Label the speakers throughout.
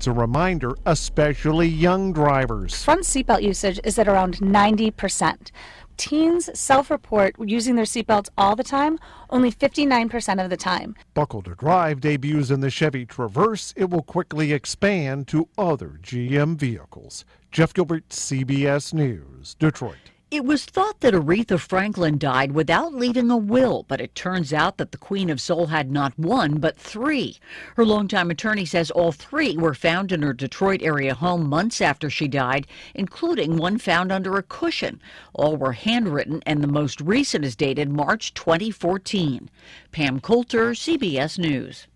Speaker 1: It's a reminder, especially young drivers.
Speaker 2: Front seatbelt usage is at around 90%. Teens self report using their seatbelts all the time, only 59% of the time.
Speaker 1: Buckle to Drive debuts in the Chevy Traverse. It will quickly expand to other GM vehicles. Jeff Gilbert, CBS News, Detroit.
Speaker 3: It was thought that Aretha Franklin died without leaving a will, but it turns out that the Queen of Soul had not one, but three. Her longtime attorney says all three were found in her Detroit area home months after she died, including one found under a cushion. All were handwritten, and the most recent is dated March 2014. Pam Coulter, CBS News.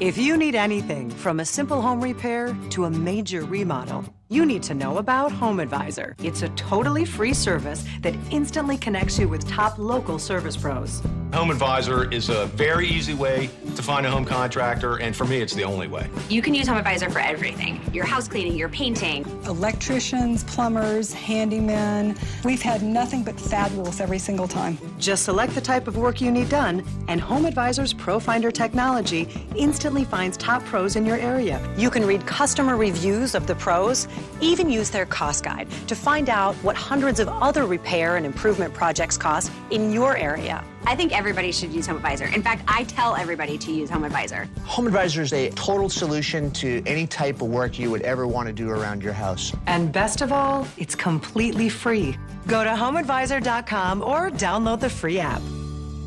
Speaker 4: If you need anything from a simple home repair to a major remodel, you need to know about Home Advisor. It's a totally free service that instantly connects you with top local service pros.
Speaker 5: Home Advisor is a very easy way to find a home contractor, and for me, it's the only way.
Speaker 6: You can use Home Advisor for everything your house cleaning, your painting.
Speaker 7: Electricians, plumbers, handymen. We've had nothing but fabulous every single time.
Speaker 4: Just select the type of work you need done, and Home Advisor's ProFinder technology instantly finds top pros in your area. You can read customer reviews of the pros even use their cost guide to find out what hundreds of other repair and improvement projects cost in your area.
Speaker 6: I think everybody should use Home Advisor. In fact, I tell everybody to use Home Advisor.
Speaker 8: Home Advisor is a total solution to any type of work you would ever want to do around your house.
Speaker 4: And best of all, it's completely free. Go to homeadvisor.com or download the free app.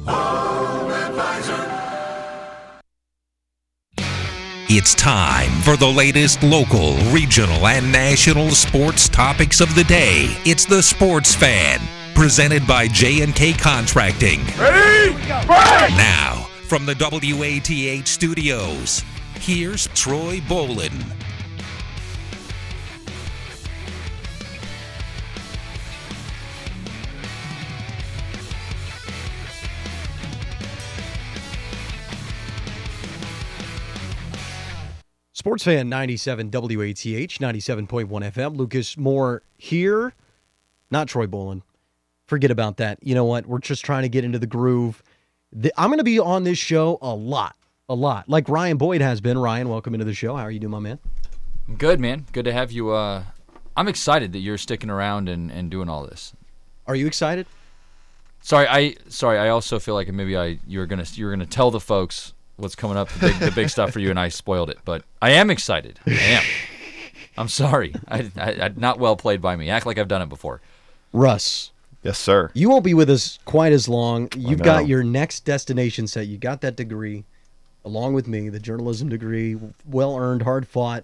Speaker 4: Home Advisor.
Speaker 9: It's time for the latest local, regional, and national sports topics of the day. It's the Sports Fan, presented by J&K Contracting.
Speaker 10: Ready?
Speaker 9: Now, from the WATH studios, here's Troy Bolin.
Speaker 11: Sports Fan 97 WATH 97.1 FM. Lucas Moore here. Not Troy Bolin. Forget about that. You know what? We're just trying to get into the groove. The, I'm going to be on this show a lot. A lot. Like Ryan Boyd has been. Ryan, welcome into the show. How are you doing, my man?
Speaker 12: Good, man. Good to have you. Uh, I'm excited that you're sticking around and, and doing all this.
Speaker 11: Are you excited?
Speaker 12: Sorry, I sorry. I also feel like maybe I you were gonna you were gonna tell the folks what's coming up, the big, the big stuff for you, and I spoiled it. But I am excited. I am. I'm sorry. I, I, I, not well played by me. Act like I've done it before.
Speaker 11: Russ.
Speaker 13: Yes, sir.
Speaker 11: You won't be with us quite as long. You've got your next destination set. You got that degree, along with me, the journalism degree, well earned, hard fought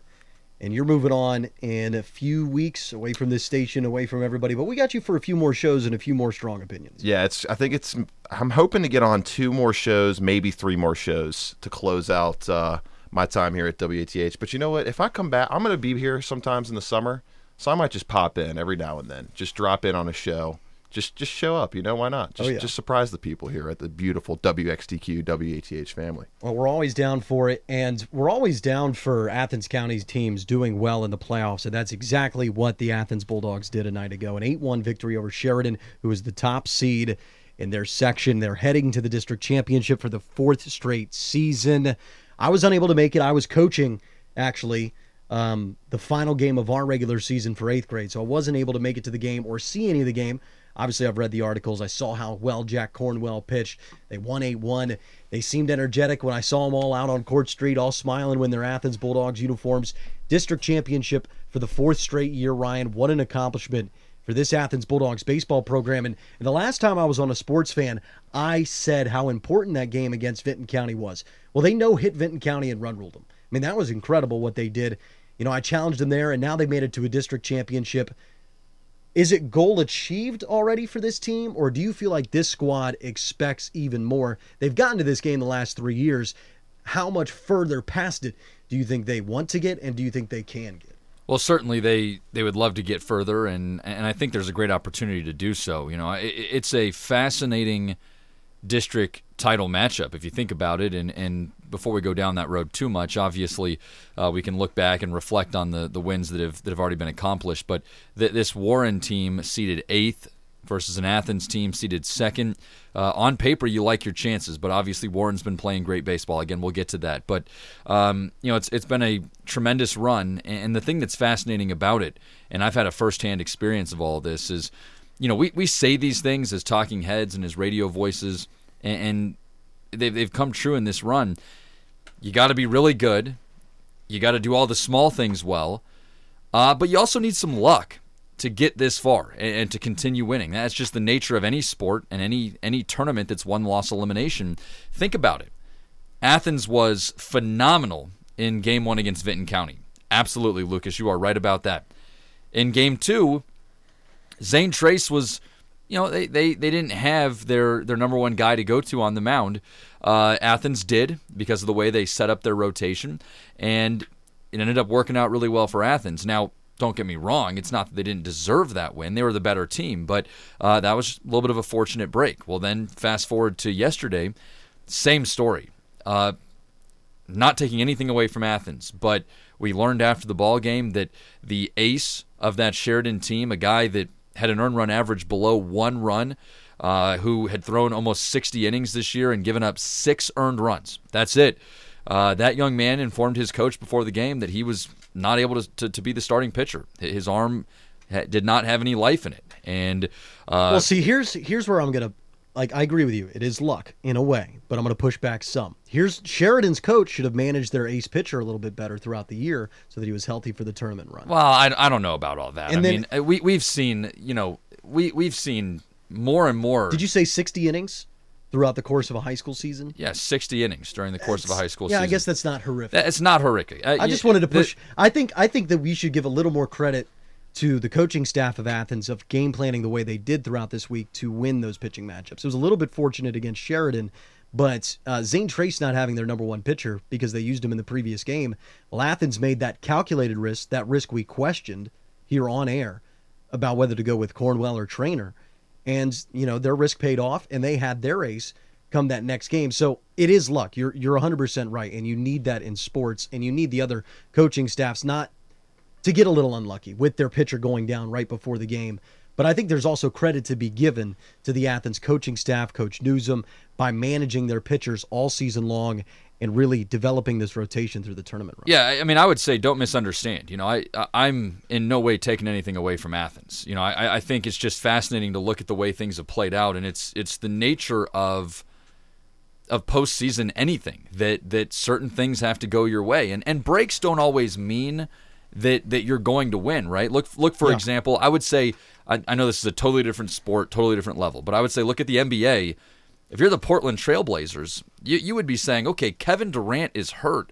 Speaker 11: and you're moving on in a few weeks away from this station, away from everybody. But we got you for a few more shows and a few more strong opinions.
Speaker 13: Yeah, it's. I think it's. I'm hoping to get on two more shows, maybe three more shows to close out uh, my time here at WATH. But you know what? If I come back, I'm going to be here sometimes in the summer, so I might just pop in every now and then, just drop in on a show just just show up. You know why not? Just
Speaker 11: oh, yeah.
Speaker 13: just surprise the people here at the beautiful WXTQ WATH family.
Speaker 11: Well, we're always down for it, and we're always down for Athens County's teams doing well in the playoffs, and that's exactly what the Athens Bulldogs did a night ago. An 8-1 victory over Sheridan, who is the top seed in their section. They're heading to the district championship for the fourth straight season. I was unable to make it. I was coaching actually. Um, the final game of our regular season for eighth grade, so I wasn't able to make it to the game or see any of the game. Obviously, I've read the articles. I saw how well Jack Cornwell pitched. They won 8 1. They seemed energetic when I saw them all out on Court Street, all smiling when their Athens Bulldogs uniforms. District championship for the fourth straight year, Ryan. What an accomplishment for this Athens Bulldogs baseball program. And, and the last time I was on a sports fan, I said how important that game against Vinton County was. Well, they know hit Vinton County and run ruled them. I mean, that was incredible what they did. You know, I challenged them there, and now they made it to a district championship. Is it goal achieved already for this team, or do you feel like this squad expects even more? They've gotten to this game the last three years. How much further past it do you think they want to get, and do you think they can get?
Speaker 12: Well, certainly they, they would love to get further, and, and I think there's a great opportunity to do so. You know, it, it's a fascinating district title matchup if you think about it. And, and before we go down that road too much, obviously uh, we can look back and reflect on the, the wins that have that have already been accomplished. But th- this Warren team seated eighth versus an Athens team seated second. Uh, on paper, you like your chances, but obviously Warren's been playing great baseball. Again, we'll get to that. But um, you know, it's it's been a tremendous run, and the thing that's fascinating about it, and I've had a firsthand experience of all this, is you know we we say these things as talking heads and as radio voices, and, and they've they've come true in this run. You got to be really good. You got to do all the small things well, uh, but you also need some luck to get this far and, and, to continue winning. That's just the nature of any sport and any any tournament that's one loss elimination. Think about it. Athens was phenomenal in game one against Vinton County. Absolutely, Lucas, you are right about that. In game two, Zane Trace was, you know, they, they, they didn't have their, their number one guy to go to on the mound. Uh, Athens did because of the way they set up their rotation, and it ended up working out really well for Athens. Now, don't get me wrong, it's not that they didn't deserve that win. They were the better team, but uh, that was a little bit of a fortunate break. Well, then fast forward to yesterday, same story. Uh, not taking anything away from Athens, but we learned after the ball game that the ace of that Sheridan team, a guy that had an earned run average below one run, uh, who had thrown almost 60 innings this year and given up six earned runs. That's it. Uh, that young man informed his coach before the game that he was not able to, to, to be the starting pitcher. His arm ha- did not have any life in it. And uh,
Speaker 11: well, see, here's here's where I'm gonna like. I agree with you. It is luck in a way, but I'm gonna push back some. Here's Sheridan's coach should have managed their ace pitcher a little bit better throughout the year so that he was healthy for the tournament run.
Speaker 12: Well, I, I don't know about all that.
Speaker 11: And
Speaker 12: I
Speaker 11: then-
Speaker 12: mean, we we've seen you know we we've seen more and more.
Speaker 11: Did you say 60 innings throughout the course of a high school season?
Speaker 12: Yeah, 60 innings during the course of a high school
Speaker 11: yeah,
Speaker 12: season.
Speaker 11: I guess that's not horrific.
Speaker 12: It's not horrific. Uh,
Speaker 11: I just
Speaker 12: you-
Speaker 11: wanted to
Speaker 12: the-
Speaker 11: push. I think I think that we should give a little more credit to the coaching staff of Athens of game planning the way they did throughout this week to win those pitching matchups. It was a little bit fortunate against Sheridan, but uh, Zane Trace not having their number one pitcher because they used him in the previous game. Well, Athens made that calculated risk, that risk we questioned here on air about whether to go with Cornwell or Trainer, and you know their risk paid off, and they had their ace come that next game. So it is luck. You're you're 100% right, and you need that in sports, and you need the other coaching staffs not to get a little unlucky with their pitcher going down right before the game. But I think there's also credit to be given to the Athens coaching staff, Coach Newsom, by managing their pitchers all season long and really developing this rotation through the tournament run.
Speaker 12: Yeah, I- mean, I would say don't misunderstand. You know, I- I'm in no way taking anything away from Athens. You know, I I think it's just fascinating to look at the way things have played out, and it's it's the nature of of postseason anything that that certain things have to go your way, and and breaks don't always mean that that you're going to win, right? Look look for
Speaker 10: Yeah.
Speaker 12: example, I would say I, I know this is a totally different sport, totally different level, but I would say look at the NBA. If you're the Portland Trailblazers, you you would be saying, okay, Kevin Durant is hurt,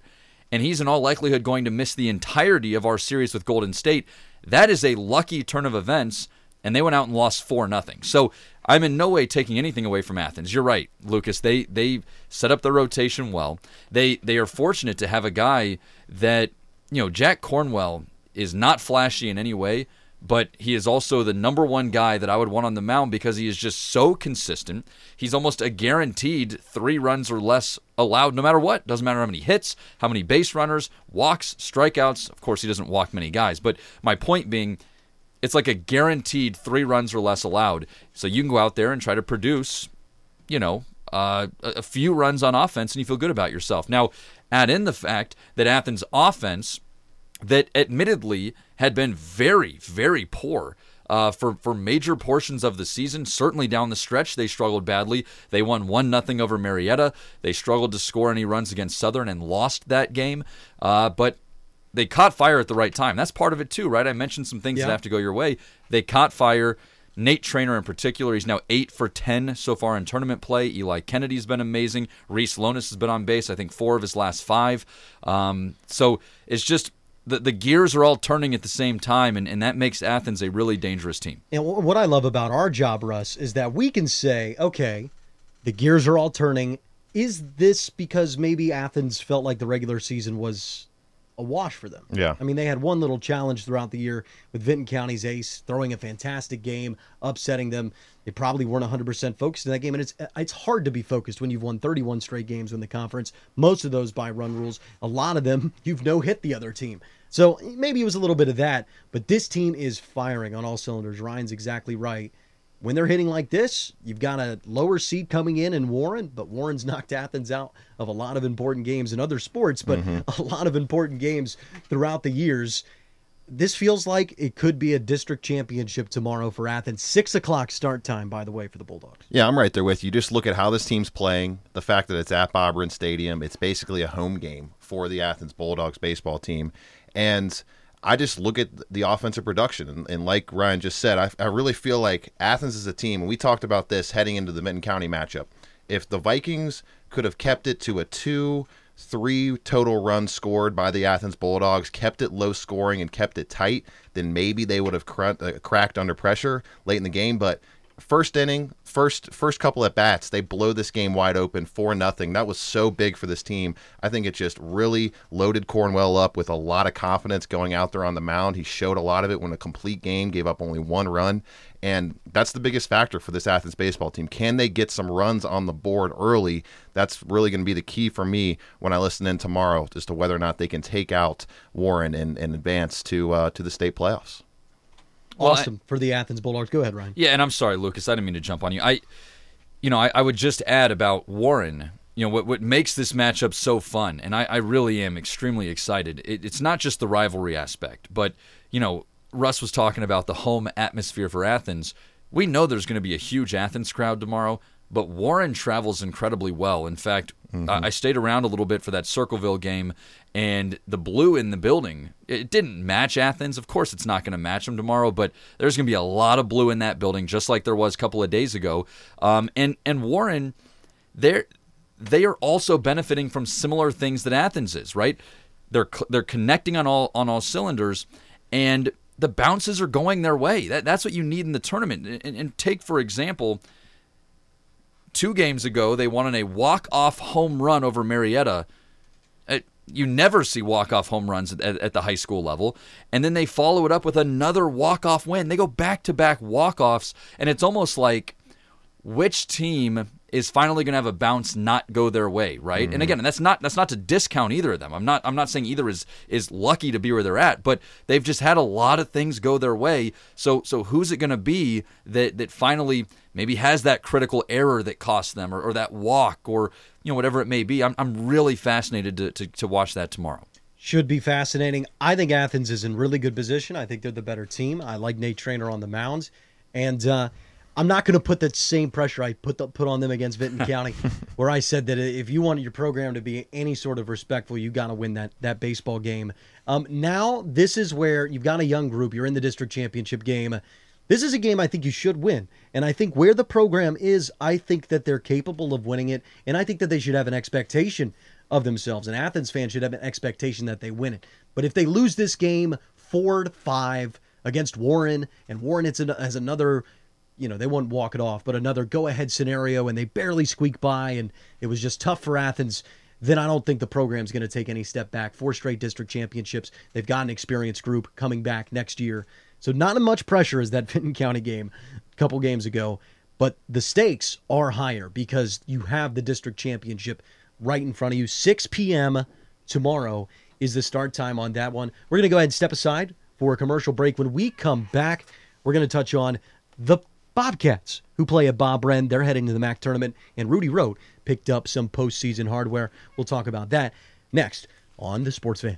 Speaker 12: and he's in all likelihood going to miss the entirety of our series with Golden State. That is a lucky turn of events, and they went out and lost four nothing. So I'm in no way taking anything away from Athens. You're right, Lucas. They they set up the rotation well. They they are fortunate to have a guy that you know Jack Cornwell is not flashy in any way, but he is also the number one guy that I would want on the mound because he is just so consistent. He's almost a guaranteed three runs or less allowed no matter what. Doesn't matter how many hits, how many base runners, walks, strikeouts. Of course, he doesn't walk many guys, but my point being, it's like a guaranteed three runs or less allowed. So you can go out there and try to produce, you know, uh, a a few runs on offense and you feel good about yourself. Now, add in the fact that Athens' offense, that admittedly had been very, very poor. Uh, for for major portions of the season, certainly down the stretch, they struggled badly. They won one nothing over Marietta. They struggled to score any runs against Southern and lost that game. Uh, but they caught fire at the right time. That's part of it too, right? I mentioned some things
Speaker 11: Yeah.
Speaker 12: that have to go your way. They caught fire. Nate Trainer in particular, he's now eight for ten so far in tournament play. Eli Kennedy's been amazing. Reese Lonis has been on base, I think four of his last five. Um, so it's just the the gears are all turning at the same time, and, and that makes Athens a really dangerous team.
Speaker 11: And what I love about our job, Russ, is that we can say, okay, the gears are all turning. Is this because maybe Athens felt like the regular season was a wash for them?
Speaker 13: Yeah.
Speaker 11: I mean, they had one little challenge throughout the year with Vinton County's ace throwing a fantastic game, upsetting them. They probably weren't 100% focused in that game, and it's it's hard to be focused when you've won 31 straight games in the conference. Most of those by run rules. A lot of them you've no hit the other team. So maybe it was a little bit of that, but this team is firing on all cylinders. Ryan's exactly right. When they're hitting like this, you've got a lower seed coming in in Warren, but Warren's knocked Athens out of a lot of important games in other sports, but
Speaker 13: Mhm.
Speaker 11: a lot of important games throughout the years. This feels like it could be a district championship tomorrow for Athens. Six o'clock start time, by the way, for the Bulldogs.
Speaker 13: Yeah, I'm right there with you. Just look at how this team's playing. The fact that it's at Bob Wren Stadium, it's basically a home game for the Athens Bulldogs baseball team. And I just look at the offensive production. And, and like Ryan just said, I, I really feel like Athens is a team, and we talked about this heading into the Vinton County matchup. If the Vikings could have kept it to a two, three total runs scored by the Athens Bulldogs, kept it low scoring and kept it tight, then maybe they would have cr- uh, cracked under pressure late in the game. But first inning, first first couple at bats, they blow this game wide open for nothing. That was so big for this team. I think it just really loaded Cornwell up with a lot of confidence going out there on the mound. He showed a lot of it when a complete game gave up only one run. And that's the biggest factor for this Athens baseball team. Can they get some runs on the board early? That's really going to be the key for me when I listen in tomorrow as to whether or not they can take out Warren and, advance to uh, to the state playoffs.
Speaker 12: Well, I-
Speaker 11: awesome for the Athens Bulldogs. Go ahead, Ryan.
Speaker 12: Yeah, and I'm sorry, Lucas. I didn't mean to jump on you. I, you know, I, I would just add about Warren. You know what what makes this matchup so fun, and I, I really am extremely excited. It, it's not just the rivalry aspect, but you know, Russ was talking about the home atmosphere for Athens. We know there's going to be a huge Athens crowd tomorrow, but Warren travels incredibly well. In fact, I, I stayed around a little bit for that Circleville game, and the blue in the building it didn't match Athens. Of course, it's not going to match them tomorrow, but there's going to be a lot of blue in that building, just like there was a couple of days ago. Um, and and Warren, they're they are also benefiting from similar things that Athens is, right? They're they're connecting on all on all cylinders, and the bounces are going their way. That that's what you need in the tournament. And, and take for example, two games ago they won on a walk off home run over Marietta. Uh, you never see walk off home runs at, at the high school level, and then they follow it up with another walk off win. They go back to back walk offs, and it's almost like which team is finally going to have a bounce not go their way, right? And
Speaker 10: Mhm.
Speaker 12: again, and that's not that's not to discount either of them. I'm not I'm not saying either is is lucky to be where they're at, but they've just had a lot of things go their way. So so who's it going to be that that finally maybe has that critical error that costs them or, or that walk or you know whatever it may be. I'm I'm really fascinated to to, to watch that tomorrow.
Speaker 11: Should be fascinating. I think Athens is in really good position. I think they're the better team. I like Nate Trainer on the mound, and uh, I'm not going to put that same pressure I put the, put on them against Vinton County, where I said that if you want your program to be any sort of respectful, you got to win that that baseball game. Um, now this is where you've got a young group. You're in the district championship game. This is a game I think you should win. And I think where the program is, I think that they're capable of winning it. And I think that they should have an expectation of themselves. An Athens fan should have an expectation that they win it. But if they lose this game four to five against Warren, and Warren it's an, has another, you know, they won't walk it off, but another go ahead scenario, and they barely squeak by, and it was just tough for Athens. Then I don't think the program's going to take any step back. Four straight district championships. They've got an experienced group coming back next year. So not as much pressure as that Vinton County game a couple games ago, but the stakes are higher because you have the district championship right in front of you. 6 p.m. tomorrow is the start time on that one. We're going to go ahead and step aside for a commercial break. When we come back, we're going to touch on the Bobcats, who play at Bob Wren. They're heading to the MAC tournament, and Rudy Rott picked up some postseason hardware. We'll talk about that next on the Sports Fan.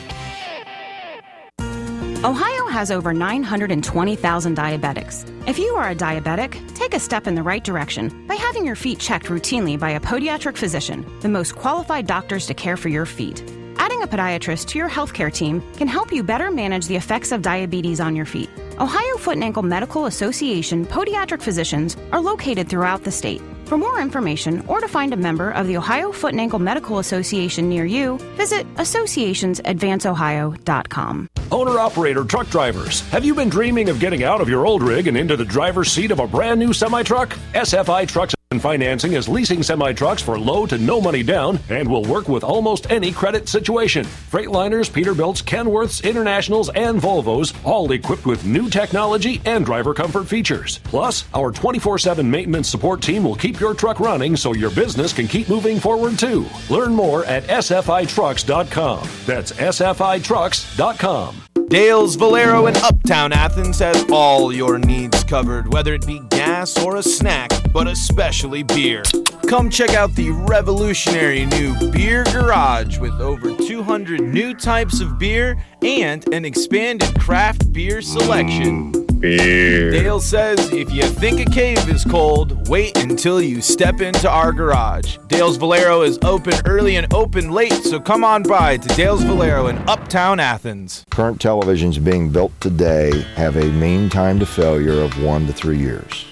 Speaker 14: Ohio has over 920,000 diabetics. If you are a diabetic, take a step in the right direction by having your feet checked routinely by a podiatric physician, the most qualified doctors to care for your feet. Adding a podiatrist to your healthcare team can help you better manage the effects of diabetes on your feet. Ohio Foot and Ankle Medical Association podiatric physicians are located throughout the state. For more information or to find a member of the Ohio Foot and Ankle Medical Association near you, visit associationsadvanceohio.com.
Speaker 15: Owner operator truck drivers, have you been dreaming of getting out of your old rig and into the driver's seat of a brand new semi truck? SFI Trucks financing is leasing semi trucks for low to no money down and will work with almost any credit situation. Freightliners, Peterbilts, Kenworths, Internationals, and Volvos, all equipped with new technology and driver comfort features. Plus, our 24 7 maintenance support team will keep your truck running so your business can keep moving forward too. Learn more at sfitrucks.com. That's sfitrucks.com.
Speaker 16: Dale's Valero in Uptown Athens has all your needs covered, whether it be gas or a snack, but especially beer. Come check out the revolutionary new Beer Garage with over 200 new types of beer and an expanded craft beer selection.
Speaker 17: Beer.
Speaker 16: Dale says if you think a cave is cold, wait until you step into our garage. Dale's Valero is open early and open late, so come on by to Dale's Valero in Uptown Athens.
Speaker 17: Current televisions being built today have a mean time to failure of one to three years.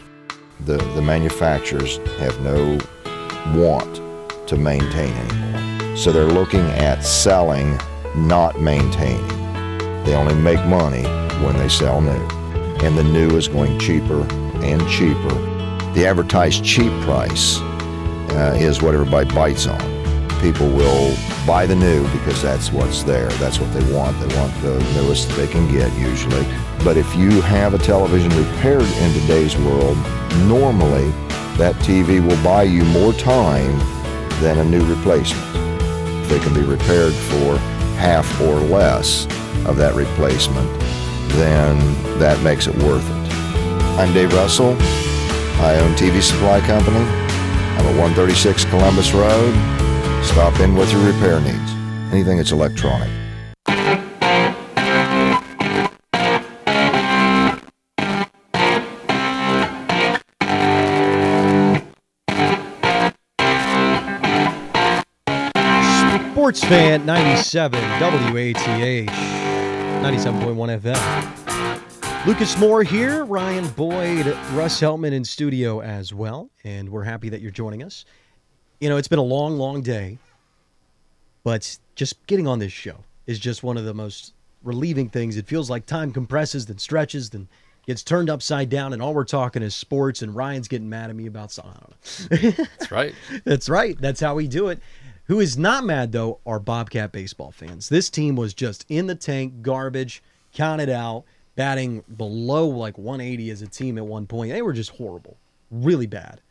Speaker 17: The, the manufacturers have no want to maintain anymore. So they're looking at selling, not maintaining. They only make money when they sell new. And the new is going cheaper and cheaper. The advertised cheap price uh, is what everybody bites on. People will buy the new because that's what's there. That's what they want. They want the newest they can get usually. But if you have a television repaired in today's world, normally that TV will buy you more time than a new replacement. They can be repaired for half or less of that replacement, then that makes it worth it. I'm Dave Russell. I own TV Supply Company. I'm at 136 Columbus Road. Stop in with your repair needs. Anything that's electronic.
Speaker 11: Sports Fan 97 WATH 97.1 FM. Lucas Moore here, Ryan Boyd, Russ Heltman in studio as well, and we're happy that you're joining us. You know, it's been a long, long day, but just getting on this show is just one of the most relieving things. It feels like time compresses, then stretches, then gets turned upside down, and all we're talking is sports, and Ryan's getting mad at me about something.
Speaker 12: That's right.
Speaker 11: That's right. That's how we do it. Who is not mad, though, are Bobcat baseball fans. This team was just in the tank, garbage, counted out, batting below like 180 as a team at one point. They were just horrible, really bad,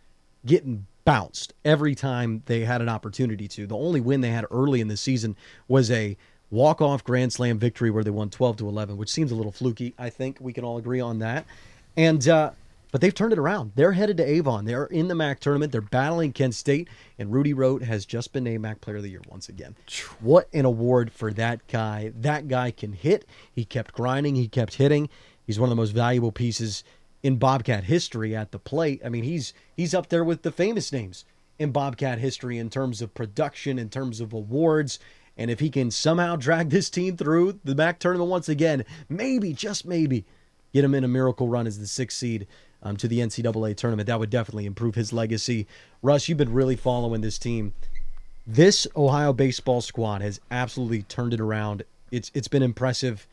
Speaker 11: getting bounced every time they had an opportunity to. The only win they had early in the season was a walk-off grand slam victory where they won 12 to 11, which seems a little fluky. I think we can all agree on that. And uh, but they've turned it around. They're headed to Avon. They're in the MAC tournament. They're battling Kent State, and Rudy Rott has just been named MAC Player of the Year once again. What an award for that guy. That guy can hit. He kept grinding. He kept hitting. He's one of the most valuable pieces in Bobcat history at the plate. I mean, he's he's up there with the famous names in Bobcat history in terms of production, in terms of awards. And if he can somehow drag this team through the MAC tournament once again, maybe, just maybe, get him in a miracle run as the sixth seed um, to the NCAA tournament. That would definitely improve his legacy. Russ, you've been really following this team. This Ohio baseball squad has absolutely turned it around. It's it's been impressive.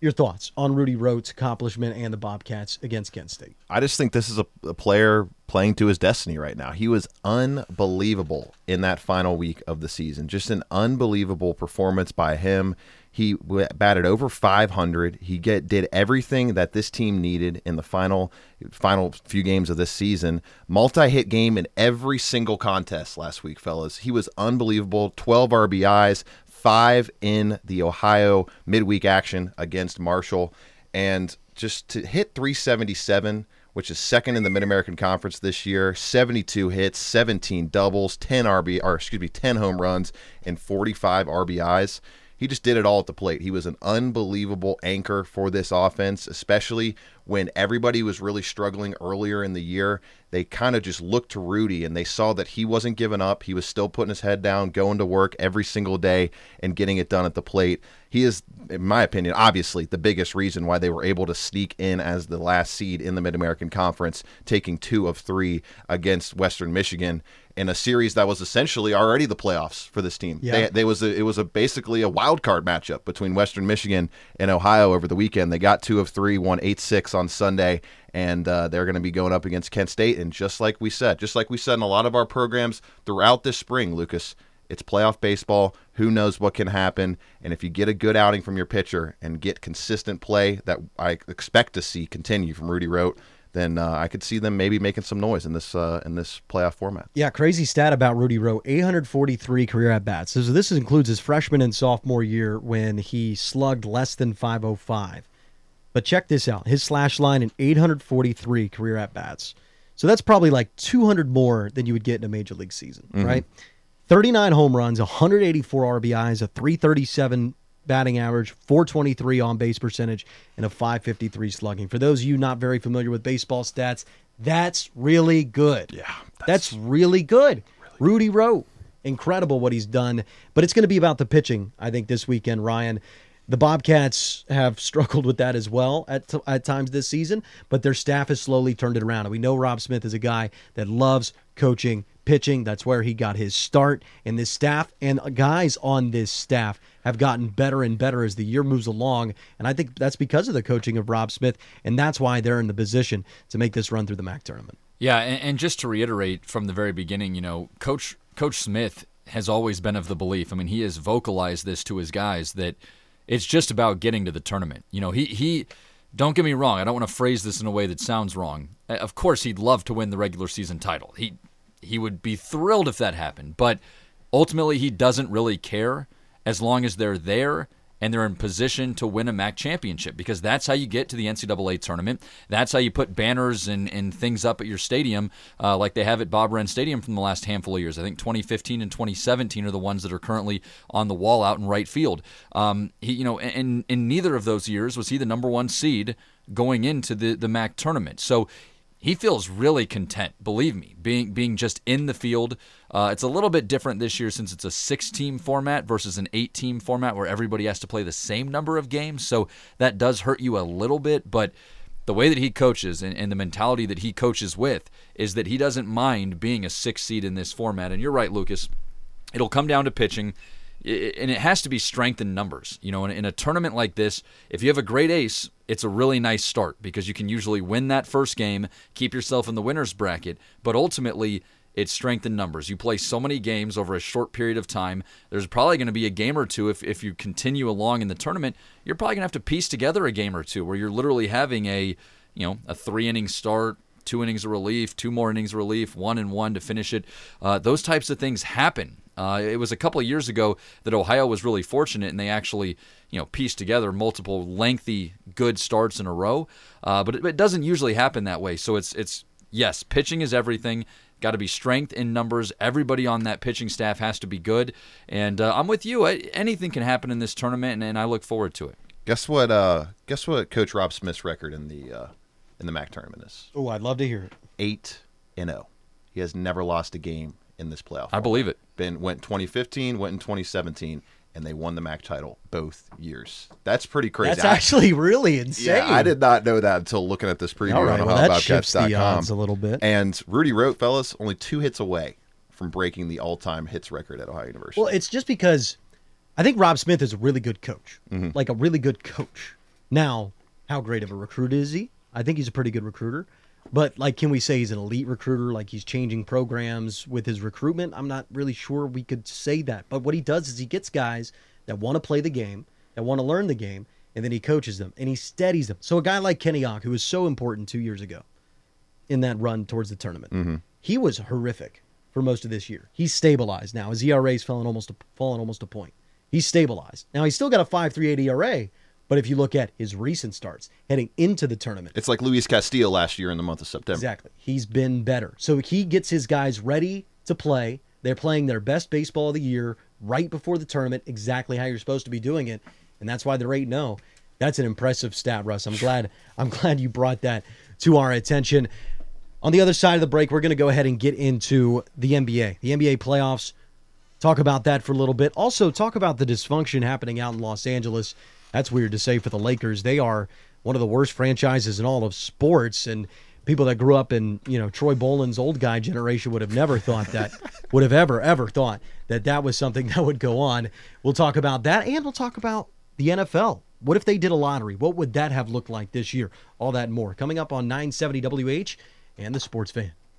Speaker 11: Your thoughts on Rudy Rott's accomplishment and the Bobcats against Kent State?
Speaker 13: I just think this is a, a player playing to his destiny right now. He was unbelievable in that final week of the season. Just an unbelievable performance by him. He batted over 500. He get did everything that this team needed in the final final few games of this season. Multi-hit game in every single contest last week, fellas. He was unbelievable. 12 RBIs, 5 in the Ohio midweek action against Marshall and just to hit 377 which is second in the Mid American Conference this year. 72 hits, 17 doubles, 10 RB, or excuse me, 10 home runs, and 45 RBIs he just did it all at the plate. He was an unbelievable anchor for this offense, especially when everybody was really struggling earlier in the year. They kind of just looked to Rudy and they saw that he wasn't giving up. He was still putting his head down, going to work every single day and getting it done at the plate. He is, in my opinion, obviously the biggest reason why they were able to sneak in as the last seed in the Mid American Conference, taking two of three against Western Michigan in a series that was essentially already the playoffs for this team. Yeah. They, they was a, it was a basically a wild card matchup between Western Michigan and Ohio over the weekend. They got two of three, won eight six on Sunday, and uh, they're going to be going up against Kent State. And just like we said, just like we said in a lot of our programs throughout this spring, Lucas, it's playoff baseball. Who knows what can happen? And if you get a good outing from your pitcher and get consistent play that I expect to see continue from Rudy Rott, then uh, I could see them maybe making some noise in this uh, in this playoff format.
Speaker 11: Yeah, crazy stat about Rudy Rott: 843 career at bats. So this includes his freshman and sophomore year when he slugged less than 505. But check this out: his slash line in 843 career at bats. So that's probably like 200 more than you would get in a major league season,
Speaker 13: Mhm.
Speaker 11: right? 39 home runs, 184 RBIs, a 337 batting average, 423 on base percentage, and a 553 slugging. For those of you not very familiar with baseball stats, that's really good. Yeah. That's, really good. Rudy Rott, incredible what he's done. But it's going to be about the pitching, I think, this weekend, Ryan. The Bobcats have struggled with that as well at, at times this season, but their staff has slowly turned it around. And we know Rob Smith is a guy that loves coaching pitching. That's where he got his start. And this staff and guys on this staff have gotten better and better as the year moves along. And I think that's because of the coaching of Rob Smith. And that's why they're in the position to make this run through the MAC tournament.
Speaker 12: Yeah, and, and just to reiterate from the very beginning, you know, Coach Coach Smith has always been of the belief. I mean, he has vocalized this to his guys that it's just about getting to the tournament. You know, he he. Don't get me wrong. I don't want to phrase this in a way that sounds wrong. Of course, he'd love to win the regular season title. He he would be thrilled if that happened. But ultimately, he doesn't really care as long as they're there and they're in position to win a MAC championship because that's how you get to the NCAA tournament. That's how you put banners and, and things up at your stadium uh, like they have at Bob Wren Stadium from the last handful of years. I think 2015 and 2017 are the ones that are currently on the wall out in right field. Um, he, you know, and in neither of those years was he the number one seed going into the, the MAC tournament. So he feels really content. Believe me, being being just in the field. Uh, it's a little bit different this year since it's a six-team format versus an eight-team format where everybody has to play the same number of games. So that does hurt you a little bit, but. The way that he coaches and, and the mentality that he coaches with is that he doesn't mind being a six seed in this format. And you're right, Lucas. It'll come down to pitching and it has to be strength in numbers. You know, in, in a tournament like this, if you have a great ace, it's a really nice start because you can usually win that first game, keep yourself in the winner's bracket. But ultimately, it's strength in numbers. You play so many games over a short period of time. There's probably going to be a game or two if, if you continue along in the tournament. You're probably going to have to piece together a game or two where you're literally having a, you know, a three inning start, two innings of relief, two more innings of relief, one and one to finish it. Uh, those types of things happen. Uh, it was a couple of years ago that Ohio was really fortunate, and they actually, you know, pieced together multiple lengthy good starts in a row. Uh, but it, it doesn't usually happen that way. So it's it's yes, pitching is everything. Got to be strength in numbers. Everybody on that pitching staff has to be good. And uh, I'm with you. I, anything can happen in this tournament, and, and I look forward to it.
Speaker 13: Guess what? Uh, guess what? Coach Rob Smith's record in the uh, in the MAC tournament is
Speaker 11: Oh, I'd love to hear it.
Speaker 13: eight and zero. He has never lost a game in this playoff.
Speaker 12: I believe it.
Speaker 13: Been went 2015, went in 2017, and they won the MAC title both years. That's pretty crazy.
Speaker 11: That's
Speaker 13: I-
Speaker 11: actually really insane.
Speaker 13: Yeah, I did not know that until looking at this preview
Speaker 11: All right,
Speaker 13: on
Speaker 11: well, that shifts the
Speaker 13: OhioBobcats.com.
Speaker 11: a little bit.
Speaker 13: And Rudy Rott, fellas, only two hits away from breaking the all-time hits record at Ohio University.
Speaker 11: Well, it's just because I think Rob Smith is a really good coach,
Speaker 13: Mhm.
Speaker 11: like a really good coach. Now, how great of a recruit is he? I think he's a pretty good recruiter. But like, can we say he's an elite recruiter? Like he's changing programs with his recruitment? I'm not really sure we could say that. But what he does is he gets guys that want to play the game, that want to learn the game, and then he coaches them and he steadies them. So a guy like Kenny Ock, who was so important two years ago in that run towards the tournament,
Speaker 13: Mhm.
Speaker 11: he was horrific for most of this year. He's stabilized now. His ERA's fallen almost a, fallen almost a point. He's stabilized. Now he's still got a 5.38 ERA, but if you look at his recent starts heading into the tournament,
Speaker 13: It's like Luis Castillo last year in the month of September.
Speaker 11: Exactly. He's been better. So he gets his guys ready to play. They're playing their best baseball of the year right before the tournament, exactly how you're supposed to be doing it. And that's why they're 8 0. That's an impressive stat, Russ. I'm glad I'm glad you brought that to our attention. On the other side of the break, we're going to go ahead and get into the NBA. The NBA playoffs. Talk about that for a little bit. Also, talk about the dysfunction happening out in Los Angeles. That's weird to say for the Lakers. They are one of the worst franchises in all of sports, and people that grew up in you know Troy Bolin's old guy generation would have never thought that would have ever ever thought that that was something that would go on. We'll talk about that, and we'll talk about the NFL What if they did a lottery? What would that have looked like this year? All that and more coming up on 970 WH and the Sports Fan.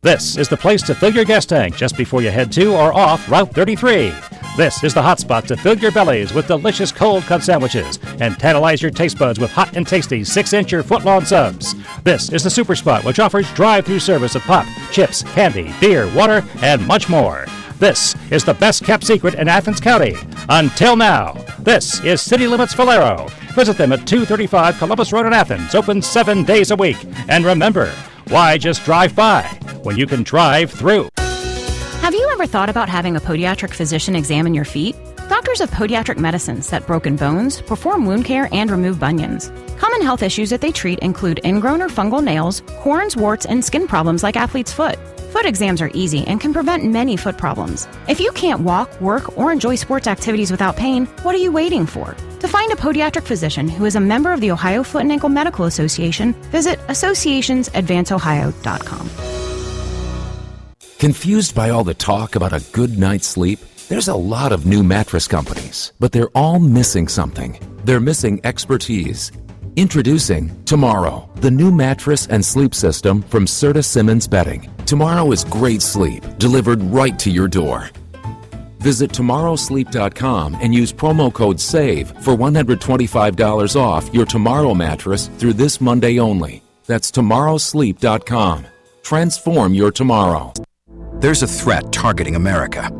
Speaker 18: This is the place to fill your gas tank just before you head to or off Route 33. This is the hot spot to fill your bellies with delicious cold cut sandwiches and tantalize your taste buds with hot and tasty 6 inch or foot long subs. This is the super spot which offers drive through service of pop, chips, candy, beer, water, and much more. This is the best kept secret in Athens County. Until now, this is City Limits Valero. Visit them at 235 Columbus Road in Athens, open seven days a week. And remember, why just drive by when you can drive through?
Speaker 14: Have you ever thought about having a podiatric physician examine your feet? Doctors of Podiatric Medicine set broken bones, perform wound care, and remove bunions. Common health issues that they treat include ingrown or fungal nails, corns, warts, and skin problems like athlete's foot. Foot exams are easy and can prevent many foot problems. If you can't walk, work, or enjoy sports activities without pain, what are you waiting for? To find a podiatric physician who is a member of the Ohio Foot and Ankle Medical Association, visit associationsadvanceohio.com.
Speaker 19: Confused by all the talk about a good night's sleep? There's a lot of new mattress companies, but they're all missing something. They're missing expertise. Introducing Tomorrow, the new mattress and sleep system from Serta Simmons Bedding. Tomorrow is great sleep delivered right to your door. Visit tomorrowsleep.com and use promo code SAVE for $125 off your Tomorrow mattress through this Monday only. That's tomorrowsleep.com. Transform your tomorrow.
Speaker 20: There's a threat targeting America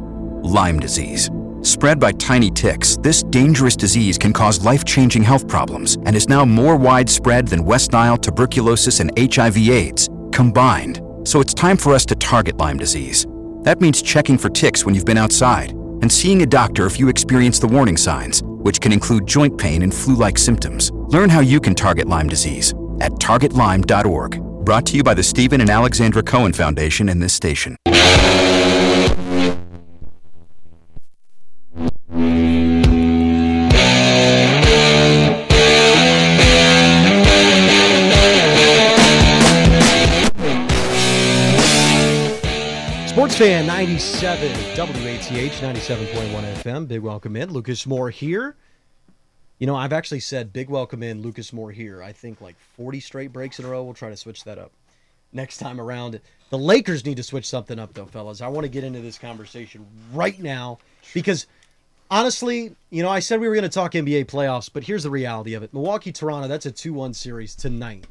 Speaker 20: Lyme disease. Spread by tiny ticks, this dangerous disease can cause life changing health problems and is now more widespread than West Nile, tuberculosis, and HIV/AIDS combined. So it's time for us to target Lyme disease. That means checking for ticks when you've been outside and seeing a doctor if you experience the warning signs, which can include joint pain and flu like symptoms. Learn how you can target Lyme disease at targetlyme.org. Brought to you by the Stephen and Alexandra Cohen Foundation and this station.
Speaker 11: Fan 97 WATH 97.1 FM. Big welcome in. Lucas Moore here. You know, I've actually said big welcome in, Lucas Moore here. I think like 40 straight breaks in a row. We'll try to switch that up next time around. The Lakers need to switch something up, though, fellas. I want to get into this conversation right now because honestly, you know, I said we were going to talk NBA playoffs, but here's the reality of it Milwaukee Toronto, that's a 2 1 series tonight.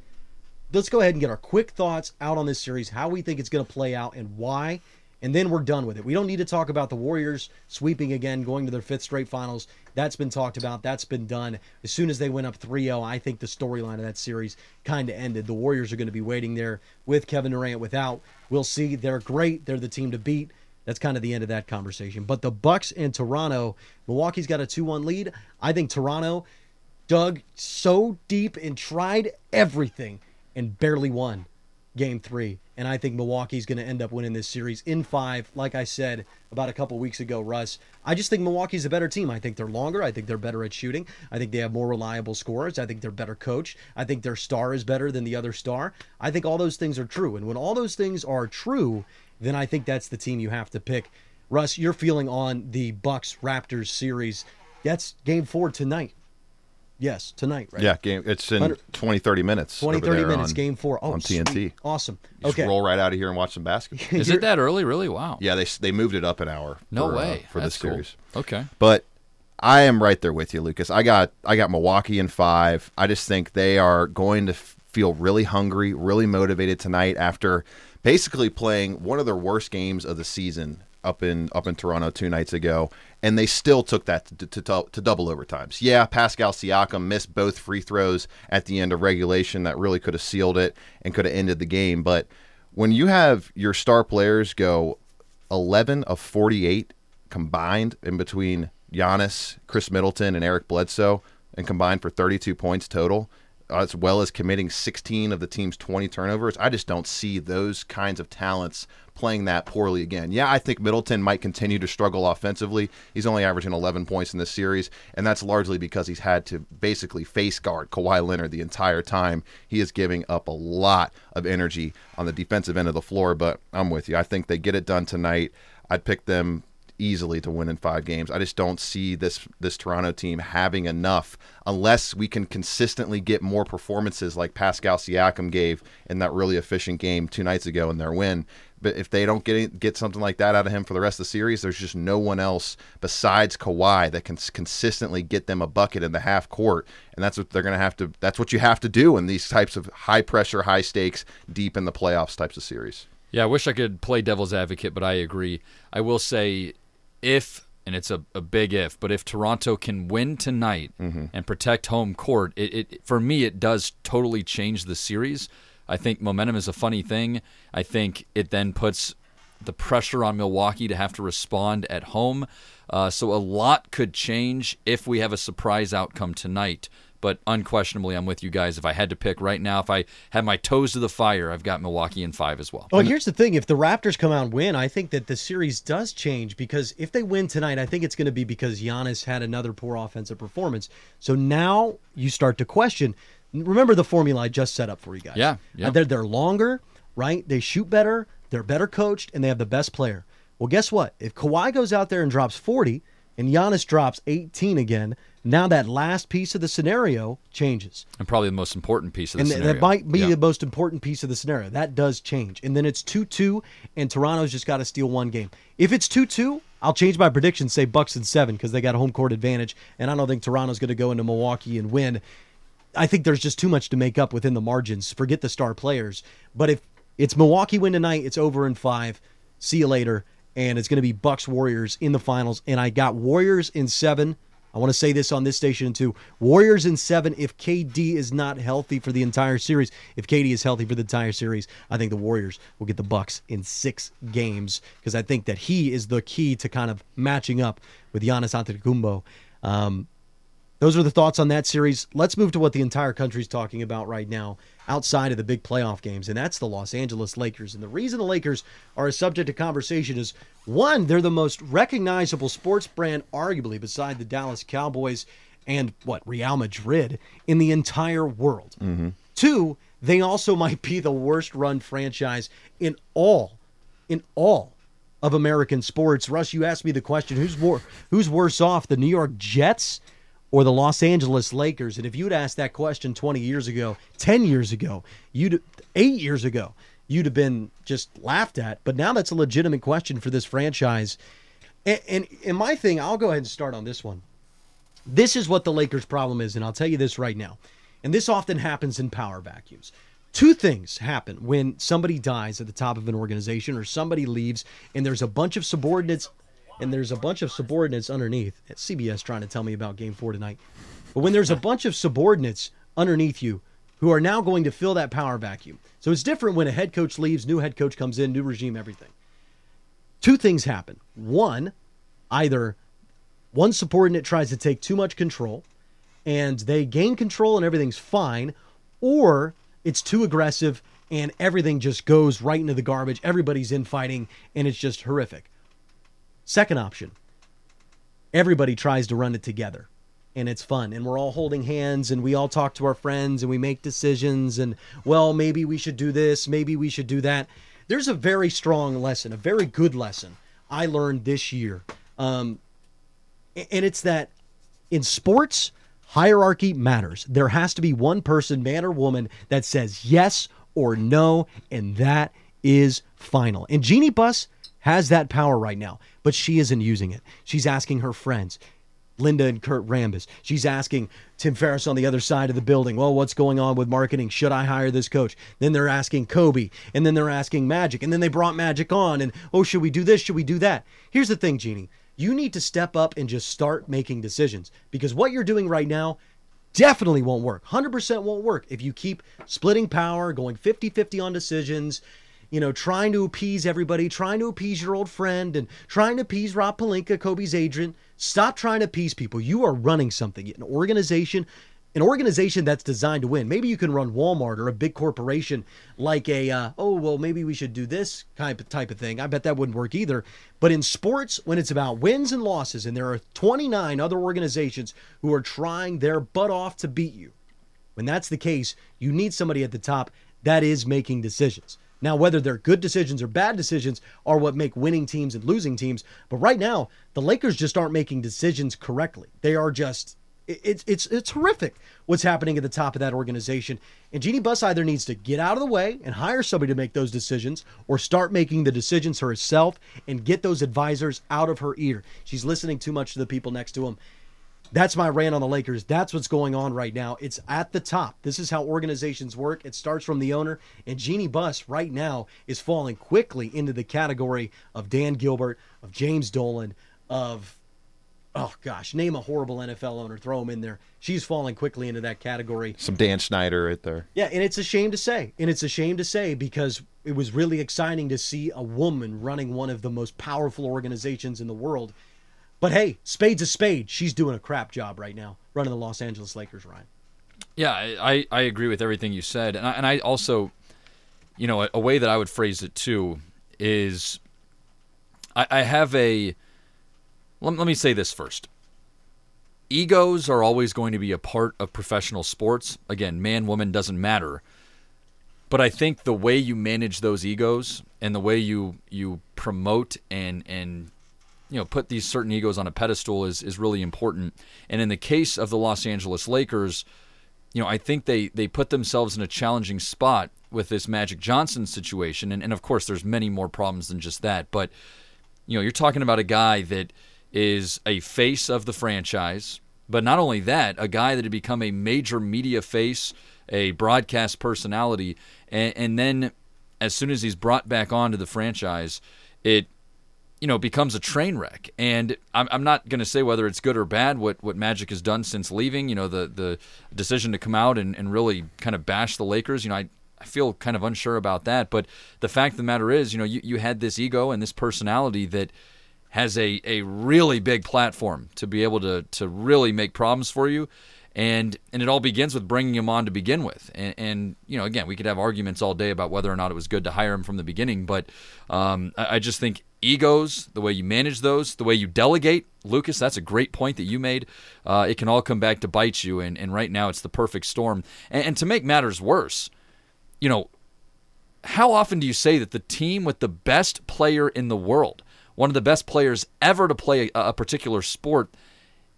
Speaker 11: Let's go ahead and get our quick thoughts out on this series, how we think it's going to play out, and why and then we're done with it. We don't need to talk about the Warriors sweeping again, going to their fifth straight finals. That's been talked about. That's been done. As soon as they went up 3 0, I think the storyline of that series kind of ended. The Warriors are going to be waiting there with Kevin Durant without. We'll see. They're great. They're the team to beat. That's kind of the end of that conversation. But the Bucks and Toronto, Milwaukee's got a 2 1 lead. I think Toronto dug so deep and tried everything and barely won game three. And I think Milwaukee's going to end up winning this series in five. Like I said about a couple weeks ago, Russ, I just think Milwaukee's a better team. I think they're longer. I think they're better at shooting. I think they have more reliable scorers. I think they're better coached. I think their star is better than the other star. I think all those things are true. And when all those things are true, then I think that's the team you have to pick. Russ, your feeling on the Bucks Raptors series. That's game four tonight. Yes, tonight, right?
Speaker 13: Yeah, game. It's in 20, 30 minutes.
Speaker 11: 20, 30 minutes,
Speaker 13: on,
Speaker 11: game four. Oh,
Speaker 13: on TNT.
Speaker 11: Sweet. Awesome.
Speaker 13: You
Speaker 11: okay.
Speaker 13: roll right out of here and watch some basketball.
Speaker 12: Is it that early? Really? Wow.
Speaker 13: Yeah, they they moved it up an hour.
Speaker 12: No
Speaker 13: for,
Speaker 12: way.
Speaker 13: uh, for
Speaker 12: That's
Speaker 13: this
Speaker 12: cool.
Speaker 13: series.
Speaker 12: Okay.
Speaker 13: But I am right there with you, Lucas. I got I got Milwaukee in five. I just think they are going to f- feel really hungry, really motivated tonight after basically playing one of their worst games of the season up in up in Toronto two nights ago, and they still took that to, to, to, double overtimes. Yeah, Pascal Siakam missed both free throws at the end of regulation that really could have sealed it and could have ended the game. But when you have your star players go 11 of 48 combined in between Giannis, Khris Middleton, and Eric Bledsoe, and combined for 32 points total, as well as committing 16 of the team's 20 turnovers. I just don't see those kinds of talents playing that poorly again. Yeah, I think Middleton might continue to struggle offensively. He's only averaging 11 points in this series, and that's largely because he's had to basically face guard Kawhi Leonard the entire time. He is giving up a lot of energy on the defensive end of the floor, but I'm with you. I think they get it done tonight. I'd pick them easily to win in five games. I just don't see this this Toronto team having enough unless we can consistently get more performances like Pascal Siakam gave in that really efficient game two nights ago in their win. But if they don't get get something like that out of him for the rest of the series, there's just no one else besides Kawhi that can consistently get them a bucket in the half court, and that's what they're going to have to. That's what you have to do in these types of high pressure, high stakes, deep in the playoffs types of series.
Speaker 12: Yeah, I wish I could play devil's advocate, but I agree. I will say if and it's a, a big if, but if Toronto can win tonight
Speaker 13: Mm-hmm.
Speaker 12: and protect home court, it, it for me it does totally change the series. I think momentum is a funny thing. I think it then puts the pressure on Milwaukee to have to respond at home. Uh, so a lot could change if we have a surprise outcome tonight. But unquestionably, I'm with you guys. If I had to pick right now, if I had my toes to the fire, I've got Milwaukee in five as well.
Speaker 11: Well, here's the thing: if the Raptors come out and win, I think that the series does change because if they win tonight, I think it's going to be because Giannis had another poor offensive performance. So now you start to question. Remember the formula I just set up for you guys.
Speaker 12: Yeah, yeah.
Speaker 11: They're they're longer, right? They shoot better. They're better coached, and they have the best player. Well, guess what? If Kawhi goes out there and drops 40, and Giannis drops 18 again, now that last piece of the scenario changes
Speaker 12: And probably the most important piece of the
Speaker 11: and
Speaker 12: scenario.
Speaker 11: that might be
Speaker 12: Yeah.
Speaker 11: the most important piece of the scenario. That does change. And then it's 2 2, and Toronto's just got to steal one game. If it's 2 2, I'll change my prediction, say Bucks and seven, because they got a home court advantage. And I don't think Toronto's going to go into Milwaukee and win. I think there's just too much to make up within the margins. Forget the star players. But if it's Milwaukee win tonight, it's over in five. See you later. And it's going to be Bucks Warriors in the finals. And I got Warriors in seven. I want to say this on this station too. Warriors in seven if KD is not healthy for the entire series. If KD is healthy for the entire series, I think the Warriors will get the Bucks in six games because I think that he is the key to kind of matching up with Giannis Antetokounmpo. Um, those are the thoughts on that series. Let's move to what the entire country's talking about right now outside of the big playoff games, and that's the Los Angeles Lakers. And the reason the Lakers are a subject of conversation is one, they're the most recognizable sports brand, arguably, beside the Dallas Cowboys and what, Real Madrid in the entire world. Mm-hmm. Two, they also might be the worst run franchise in all, in all of American sports. Russ, you asked me the question: Who's more, who's worse off, the New York Jets or the Los Angeles Lakers? And if you'd asked that question 20 years ago, 10 years ago, you'd eight years ago, you'd have been just laughed at. But now that's a legitimate question for this franchise. And, and, and my thing, I'll go ahead and start on this one. This is what the Lakers' problem is, and I'll tell you this right now. And this often happens in power vacuums. Two things happen when somebody dies at the top of an organization or somebody leaves and there's a bunch of subordinates and there's a bunch of subordinates underneath. at CBS trying to tell me about game 4 tonight. But when there's a bunch of subordinates underneath you who are now going to fill that power vacuum. So it's different when a head coach leaves, new head coach comes in, new regime, everything. Two things happen. One, either one subordinate tries to take too much control and they gain control and everything's fine, or it's too aggressive and everything just goes right into the garbage. Everybody's infighting and it's just horrific. Second option, everybody tries to run it together and it's fun and we're all holding hands and we all talk to our friends and we make decisions and well maybe we should do this maybe we should do that. There's a very strong lesson a very good lesson i learned this year um, and it's that in sports hierarchy matters. There has to be one person man or woman that says yes or no and that is final. And Jeanie Buss has that power right now but she isn't using it she's asking her friends Linda and Kurt Rambis. She's asking Tim Harris on the other side of the building, well, what's going on with marketing? Should I hire this coach? Then they're asking Kobe, and then they're asking Magic, and then they brought Magic on, and oh, should we do this? Should we do that? Here's the thing, Jeanie. You need to step up and just start making decisions because what you're doing right now definitely won't work. 100% won't work if you keep splitting power, going 50 50 on decisions, you know, trying to appease everybody, trying to appease your old friend, and trying to appease Rob Pelinka, Kobe's agent. Stop trying to appease people. You are running something, an organization, an organization that's designed to win. Maybe you can run Walmart or a big corporation like a uh, oh well maybe we should do this type of type of thing. I bet that wouldn't work either. But in sports, when it's about wins and losses, and there are 29 other organizations who are trying their butt off to beat you, when that's the case, you need somebody at the top that is making decisions. Now, whether they're good decisions or bad decisions are what make winning teams and losing teams. But right now, the Lakers just aren't making decisions correctly. They are just it's it's it's horrific what's happening at the top of that organization. And Jeanie Buss either needs to get out of the way and hire somebody to make those decisions, or start making the decisions herself and get those advisors out of her ear. She's listening too much to the people next to him. That's my rant on the Lakers. That's what's going on right now. It's at the top. This is how organizations work. It starts from the owner, and Jeanie Buss right now is falling quickly into the category of Dan Gilbert, of James Dolan, of oh gosh, name a horrible NFL owner, throw him in there. She's falling quickly into that category.
Speaker 13: Some Dan Snyder right there.
Speaker 11: Yeah, and it's a shame to say. And it's a shame to say because it was really exciting to see a woman running one of the most powerful organizations in the world. But hey, spade's a spade. She's doing a crap job right now running the Los Angeles Lakers, Ryan.
Speaker 12: Yeah, I, I agree with everything you said. And I, and I also, you know, a, a way that I would phrase it too is I, I have a let, let me say this first. Egos are always going to be a part of professional sports. Again, man, woman doesn't matter. But I think the way you manage those egos and the way you you promote and and you know put these certain egos on a pedestal is is really important. And in the case of the Los Angeles Lakers, you know, I think they they put themselves in a challenging spot with this Magic Johnson situation. And, and of course there's many more problems than just that. But you know, you're talking about a guy that is a face of the franchise, but not only that, a guy that had become a major media face, a broadcast personality, and, and then as soon as he's brought back onto the franchise, it you know becomes a train wreck. And I'm, I'm not going to say whether it's good or bad what what Magic has done since leaving. You know the the decision to come out and, and really kind of bash the Lakers. You know I. I feel kind of unsure about that, but the fact of the matter is, you know, you, you had this ego and this personality that has a, a really big platform to be able to, to really make problems for you. And, and it all begins with bringing him on to begin with. And, and, you know, again, we could have arguments all day about whether or not it was good to hire him from the beginning. But um, I, I just think egos, the way you manage those, the way you delegate, Lucas, that's a great point that you made. Uh, it can all come back to bite you. And, and right now it's the perfect storm. And, and to make matters worse, you know, how often do you say that the team with the best player in the world one of the best players ever to play a, a particular sport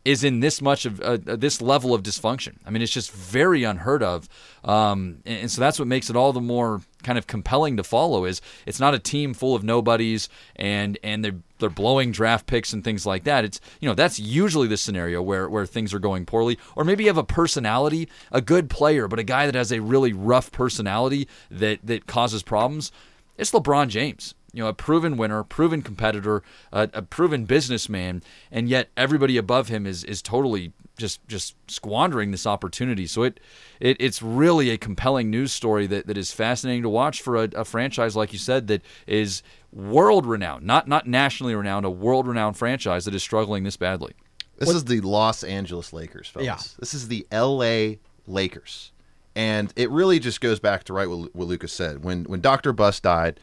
Speaker 12: is in this much of uh, uh, this level of dysfunction. I mean, it's just very unheard of, um, and, and, so that's what makes it all the more kind of compelling to follow. Is it's not a team full of nobodies and and they're they're blowing draft picks and things like that. It's you know that's usually the scenario where where things are going poorly, or maybe you have a personality, a good player, but a guy that has a really rough personality that that causes problems. It's LeBron James you know, a proven winner, proven competitor, a, a, proven businessman, and yet everybody above him is is totally just just squandering this opportunity. So it, it it's really a compelling news story that, that is fascinating to watch for a, a franchise like you said that is world renowned, not not nationally renowned, a world renowned franchise that is struggling this badly.
Speaker 13: This what? is the Los Angeles Lakers, folks.
Speaker 11: Yeah.
Speaker 13: This is the L.A. Lakers. And it really just goes back to right what, what Lucas said. When when Dr. Buss died,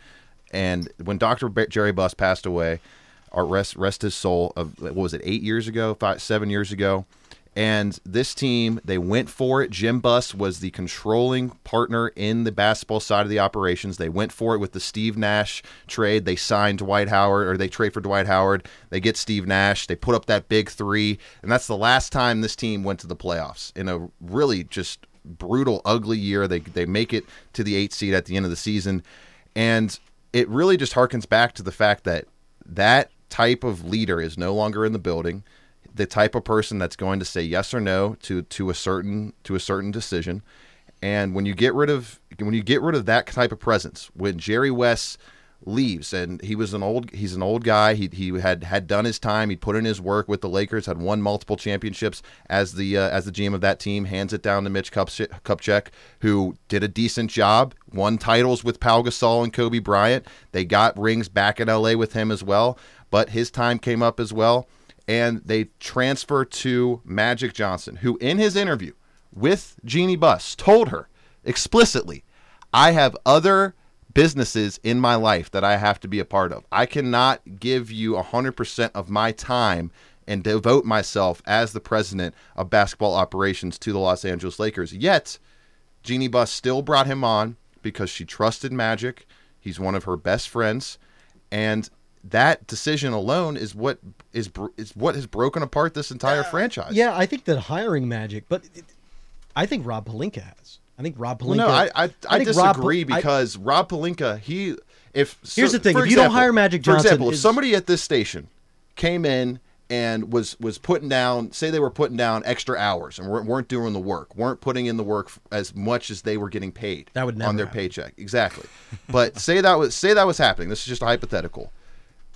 Speaker 13: and when Dr. Jerry Buss passed away, our rest rest his soul of what was it eight years ago, five seven years ago, and this team they went for it. Jim Buss was the controlling partner in the basketball side of the operations. They went for it with the Steve Nash trade. They signed Dwight Howard, or they trade for Dwight Howard. They get Steve Nash. They put up that big three, and that's the last time this team went to the playoffs in a really just brutal, ugly year. They they make it to the eight seed at the end of the season, and it really just harkens back to the fact that that type of leader is no longer in the building. The type of person that's going to say yes or no to to a certain to a certain decision. And when you get rid of when you get rid of that type of presence when Jerry West leaves. And he was an old he's an old guy. He, he had had done his time. He put in his work with the Lakers had won multiple championships as the uh, as the GM of that team. Hands it down to Mitch Kupchak who did a decent job won titles with Pau Gasol and Kobe Bryant. They got rings back in LA with him as well. But his time came up as well. And they transfer to Magic Johnson who in his interview with Jeanie Buss told her explicitly, I have other businesses in my life that I have to be a part of. I cannot give you 100% of my time and devote myself as the president of basketball operations to the Los Angeles Lakers. Yet, Jeanie Buss still brought him on because she trusted Magic. He's one of her best friends, and that decision alone is what is is what has broken apart this entire franchise.
Speaker 11: Yeah, I think that hiring Magic, but it, I think Rob Pelinka has. I think Rob Pelinka.
Speaker 13: Well, no, I I, I,
Speaker 11: Rob-
Speaker 13: disagree
Speaker 11: I-
Speaker 13: because Rob Pelinka he if
Speaker 11: Here's the thing, if you don't hire Magic Johnson, for
Speaker 13: example, if somebody at this station came in and was was putting down say they were putting down extra hours and weren't, weren't doing the work weren't putting in the work as much as they were getting paid
Speaker 11: That would never
Speaker 13: on their
Speaker 11: happen.
Speaker 13: paycheck exactly but say that was say that was happening this is just a hypothetical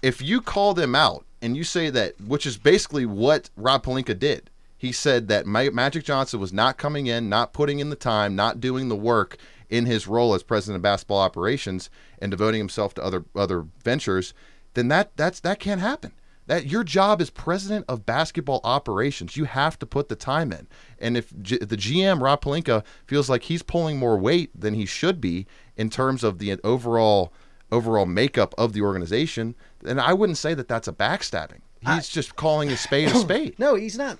Speaker 13: if you call them out and you say that, which is basically what Rob Pelinka did, he said that Ma- Magic Johnson was not coming in, not putting in the time, not doing the work in his role as president of basketball operations and devoting himself to other other ventures, then that that's that can't happen. That your job is president of basketball operations. You have to put the time in. And if G- the GM Rob Pelinka feels like he's pulling more weight than he should be in terms of the uh, overall overall makeup of the organization, then I wouldn't say that that's a backstabbing. He's just calling a spade a spade.
Speaker 11: no, he's not.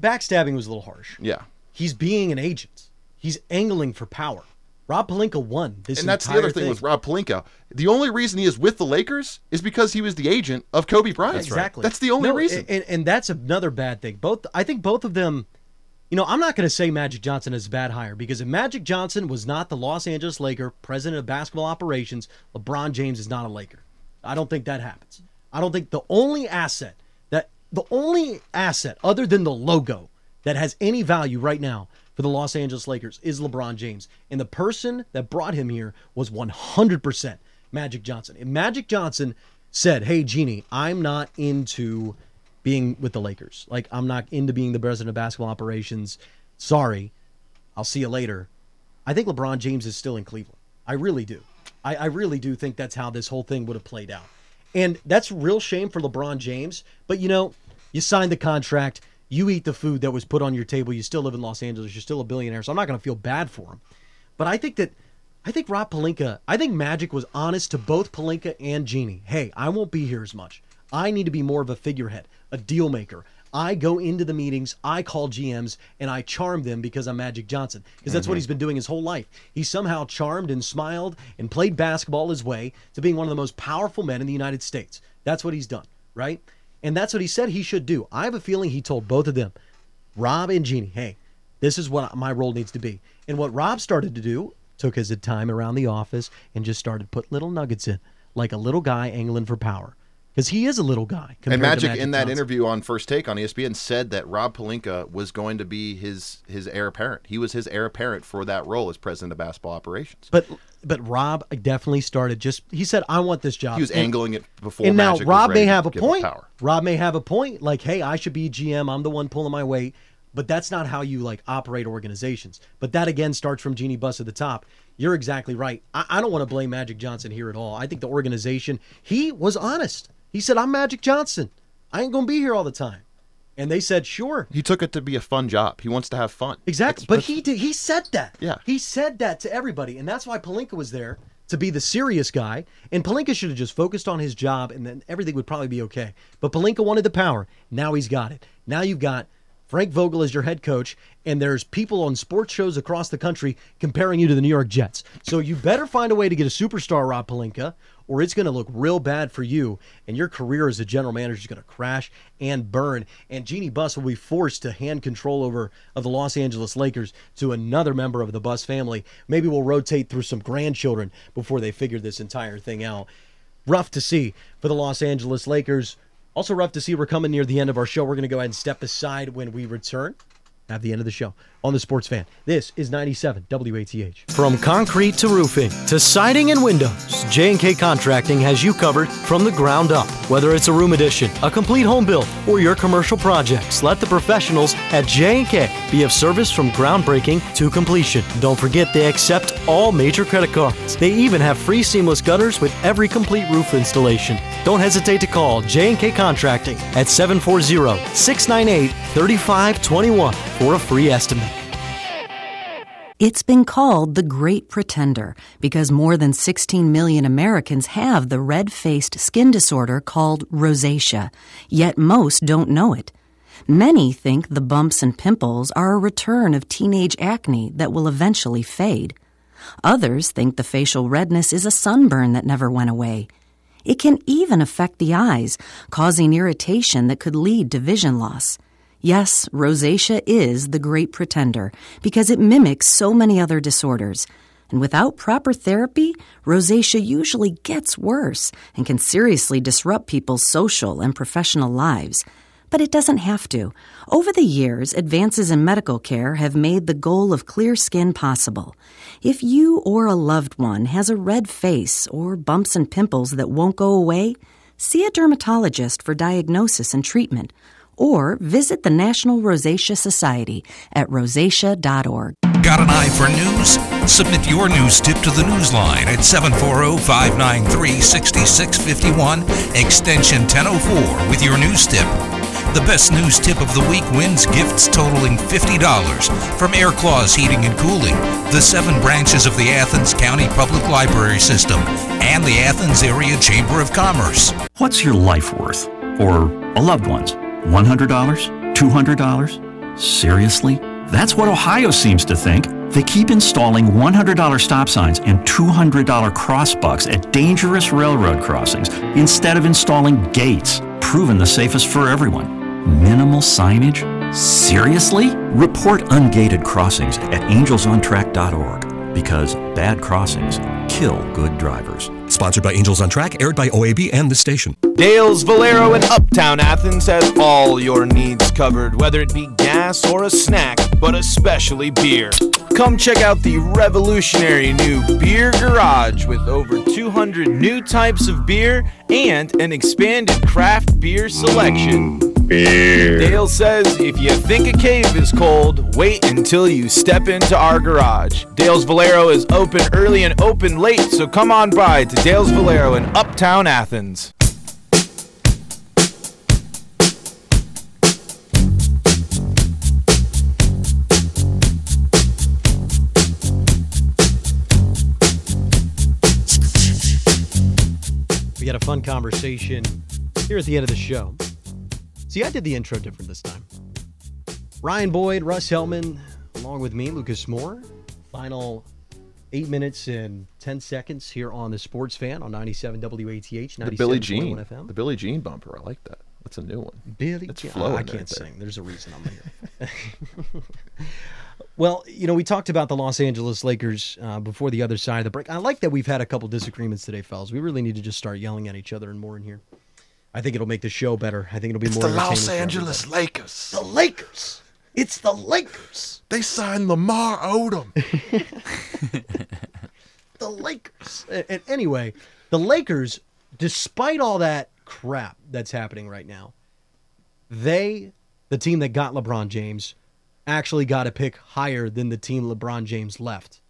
Speaker 11: Backstabbing was a little harsh.
Speaker 13: Yeah.
Speaker 11: He's being an agent. He's angling for power. Rob Pelinka won this
Speaker 13: and that's the other thing, with Rob Pelinka. The only reason he is with the Lakers is because he was the agent of Kobe Bryant.
Speaker 11: Exactly.
Speaker 13: That's the only
Speaker 11: No,
Speaker 13: reason.
Speaker 11: And, and that's another bad thing. Both I think both of them you know, I'm not going to say Magic Johnson is a bad hire because if Magic Johnson was not the Los Angeles Laker president of basketball operations, LeBron James is not a Laker. I don't think that happens. I don't think the only asset the only asset other than the logo that has any value right now for the Los Angeles Lakers is LeBron James. And the person that brought him here was 100% Magic Johnson. If Magic Johnson said, "Hey Jeanie, I'm not into being with the Lakers. Like I'm not into being the president of basketball operations. Sorry, I'll see you later." I think LeBron James is still in Cleveland. I really do. I, I really do think that's how this whole thing would have played out. And that's real shame for LeBron James. But you know, you signed the contract, you eat the food that was put on your table, you still live in Los Angeles, you're still a billionaire. So I'm not going to feel bad for him. But I think that I think Rob Pelinka, I think Magic was honest to both Pelinka and Jeanie. Hey, I won't be here as much. I need to be more of a figurehead, a deal maker. I go into the meetings, I call GMs, and I charm them because I'm Magic Johnson. Because that's what
Speaker 13: Mhm.
Speaker 11: he's been doing his whole life. He somehow charmed and smiled and played basketball his way to being one of the most powerful men in the United States. That's what he's done, right? And that's what he said he should do. I have a feeling he told both of them, Rob and Jeanie, hey, this is what my role needs to be. And what Rob started to do, took his time around the office and just started put little nuggets in, like a little guy angling for power. Because he is a little guy.
Speaker 13: And
Speaker 11: to
Speaker 13: Magic, in that
Speaker 11: Johnson.
Speaker 13: interview on First Take on ESPN said that Rob Pelinka was going to be his his heir apparent. He was his heir apparent for that role as president of basketball operations.
Speaker 11: But but Rob definitely started just he said I want this job.
Speaker 13: He was
Speaker 11: And-
Speaker 13: angling it before.
Speaker 11: And now
Speaker 13: Magic was
Speaker 11: Rob may have a point. Rob may have a point. Like, hey, I should be GM. I'm the one pulling my weight. But that's not how you like operate organizations. But that again starts from Jeanie Buss at the top. You're exactly right. I, I don't want to blame Magic Johnson here at all. I think the organization he was honest. He said, "I'm Magic Johnson. I ain't gonna be here all the time." And they said, "Sure."
Speaker 13: He took it to be a fun job. He wants to have fun.
Speaker 11: Exactly. but he did. He said that.
Speaker 13: Yeah.
Speaker 11: He said that to everybody, and that's why Pelinka was there to be the serious guy. And Pelinka should have just focused on his job, and then everything would probably be okay. But Pelinka wanted the power. Now he's got it. Now you've got Frank Vogel is your head coach, and there's people on sports shows across the country comparing you to the New York Jets. So you better find a way to get a superstar, Rob Pelinka, or it's going to look real bad for you, and your career as a general manager is going to crash and burn. And Jeanie Buss will be forced to hand control over of the Los Angeles Lakers to another member of the Buss family. Maybe we'll rotate through some grandchildren before they figure this entire thing out. Rough to see for the Los Angeles Lakers. Also rough to see we're coming near the end of our show. We're going to go ahead and step aside when we return. Have the end of the show on the Sports Fan. This is 97 WATH.
Speaker 10: From concrete to roofing to siding and windows, J&K Contracting has you covered from the ground up. Whether it's a room addition, a complete home build, or your commercial projects, let the professionals at J&K be of service from groundbreaking to completion. Don't forget they accept all major credit cards. They even have free seamless gutters with every complete roof installation. Don't hesitate to call J&K Contracting at 740-698-3521 for a free estimate.
Speaker 21: It's been called the Great Pretender because more than 16 million Americans have the red faced skin disorder called rosacea, yet most don't know it. Many think the bumps and pimples are a return of teenage acne that will eventually fade. Others think the facial redness is a sunburn that never went away. It can even affect the eyes, causing irritation that could lead to vision loss. Yes, rosacea is the great pretender because it mimics so many other disorders. And without proper therapy, rosacea usually gets worse and can seriously disrupt people's social and professional lives. But it doesn't have to. Over the years, advances in medical care have made the goal of clear skin possible. If you or a loved one has a red face or bumps and pimples that won't go away, see a dermatologist for diagnosis and treatment or visit the National Rosacea Society at rosacea.org.
Speaker 9: Got an eye for news? Submit your news tip to the Newsline at 740 593 6651, extension 1004 with your news tip. The best news tip of the week wins gifts totaling $50 from Air Claws Heating and Cooling, the seven branches of the Athens County Public Library System, and the Athens Area Chamber of Commerce.
Speaker 22: What's your life worth? Or a loved one's? $100? $200? Seriously? That's what Ohio seems to think. They keep installing $100 stop signs and $200 crossbucks at dangerous railroad crossings instead of installing gates, proven the safest for everyone. Minimal signage? Seriously? Report ungated crossings at angelsontrack.org because bad crossings kill good drivers.
Speaker 23: Sponsored by Angels on Track, aired by OAB and the station.
Speaker 16: Dale's Valero in Uptown Athens has all your needs covered, whether it be gas or a snack, but especially beer. Come check out the revolutionary new Beer Garage with over 200 new types of beer and an expanded craft beer selection.
Speaker 23: Mm, beer.
Speaker 16: Dale says if you think a cave is cold, wait until you step into our garage. Dale's Valero is open early and open late, so come on by to Dale's Valero in Uptown Athens.
Speaker 11: We had a fun conversation here at the end of the show. See, I did the intro different this time. Ryan Boyd, Russ Hellman, along with me, Lucas Moore. Final eight minutes and 10 seconds here on the Sports Fan on 97 WATH, 97
Speaker 13: The Billy Jean, the Billy Jean bumper. I like that. That's a new one.
Speaker 11: Billy Jean. I can't
Speaker 13: there.
Speaker 11: sing. There's a reason I'm here. well, you know, we talked about the Los Angeles Lakers uh, before the other side of the break. I like that we've had a couple disagreements today, fellas. We really need to just start yelling at each other and more in here. I think it'll make the show better. I think it'll be
Speaker 13: It's
Speaker 11: more
Speaker 13: the Los Angeles. Lakers.
Speaker 11: The Lakers. It's the Lakers.
Speaker 13: They signed Lamar Odom.
Speaker 11: the Lakers. And, anyway, the Lakers, despite all that crap that's happening right now, they, the team that got LeBron James, actually got a pick higher than the team LeBron James left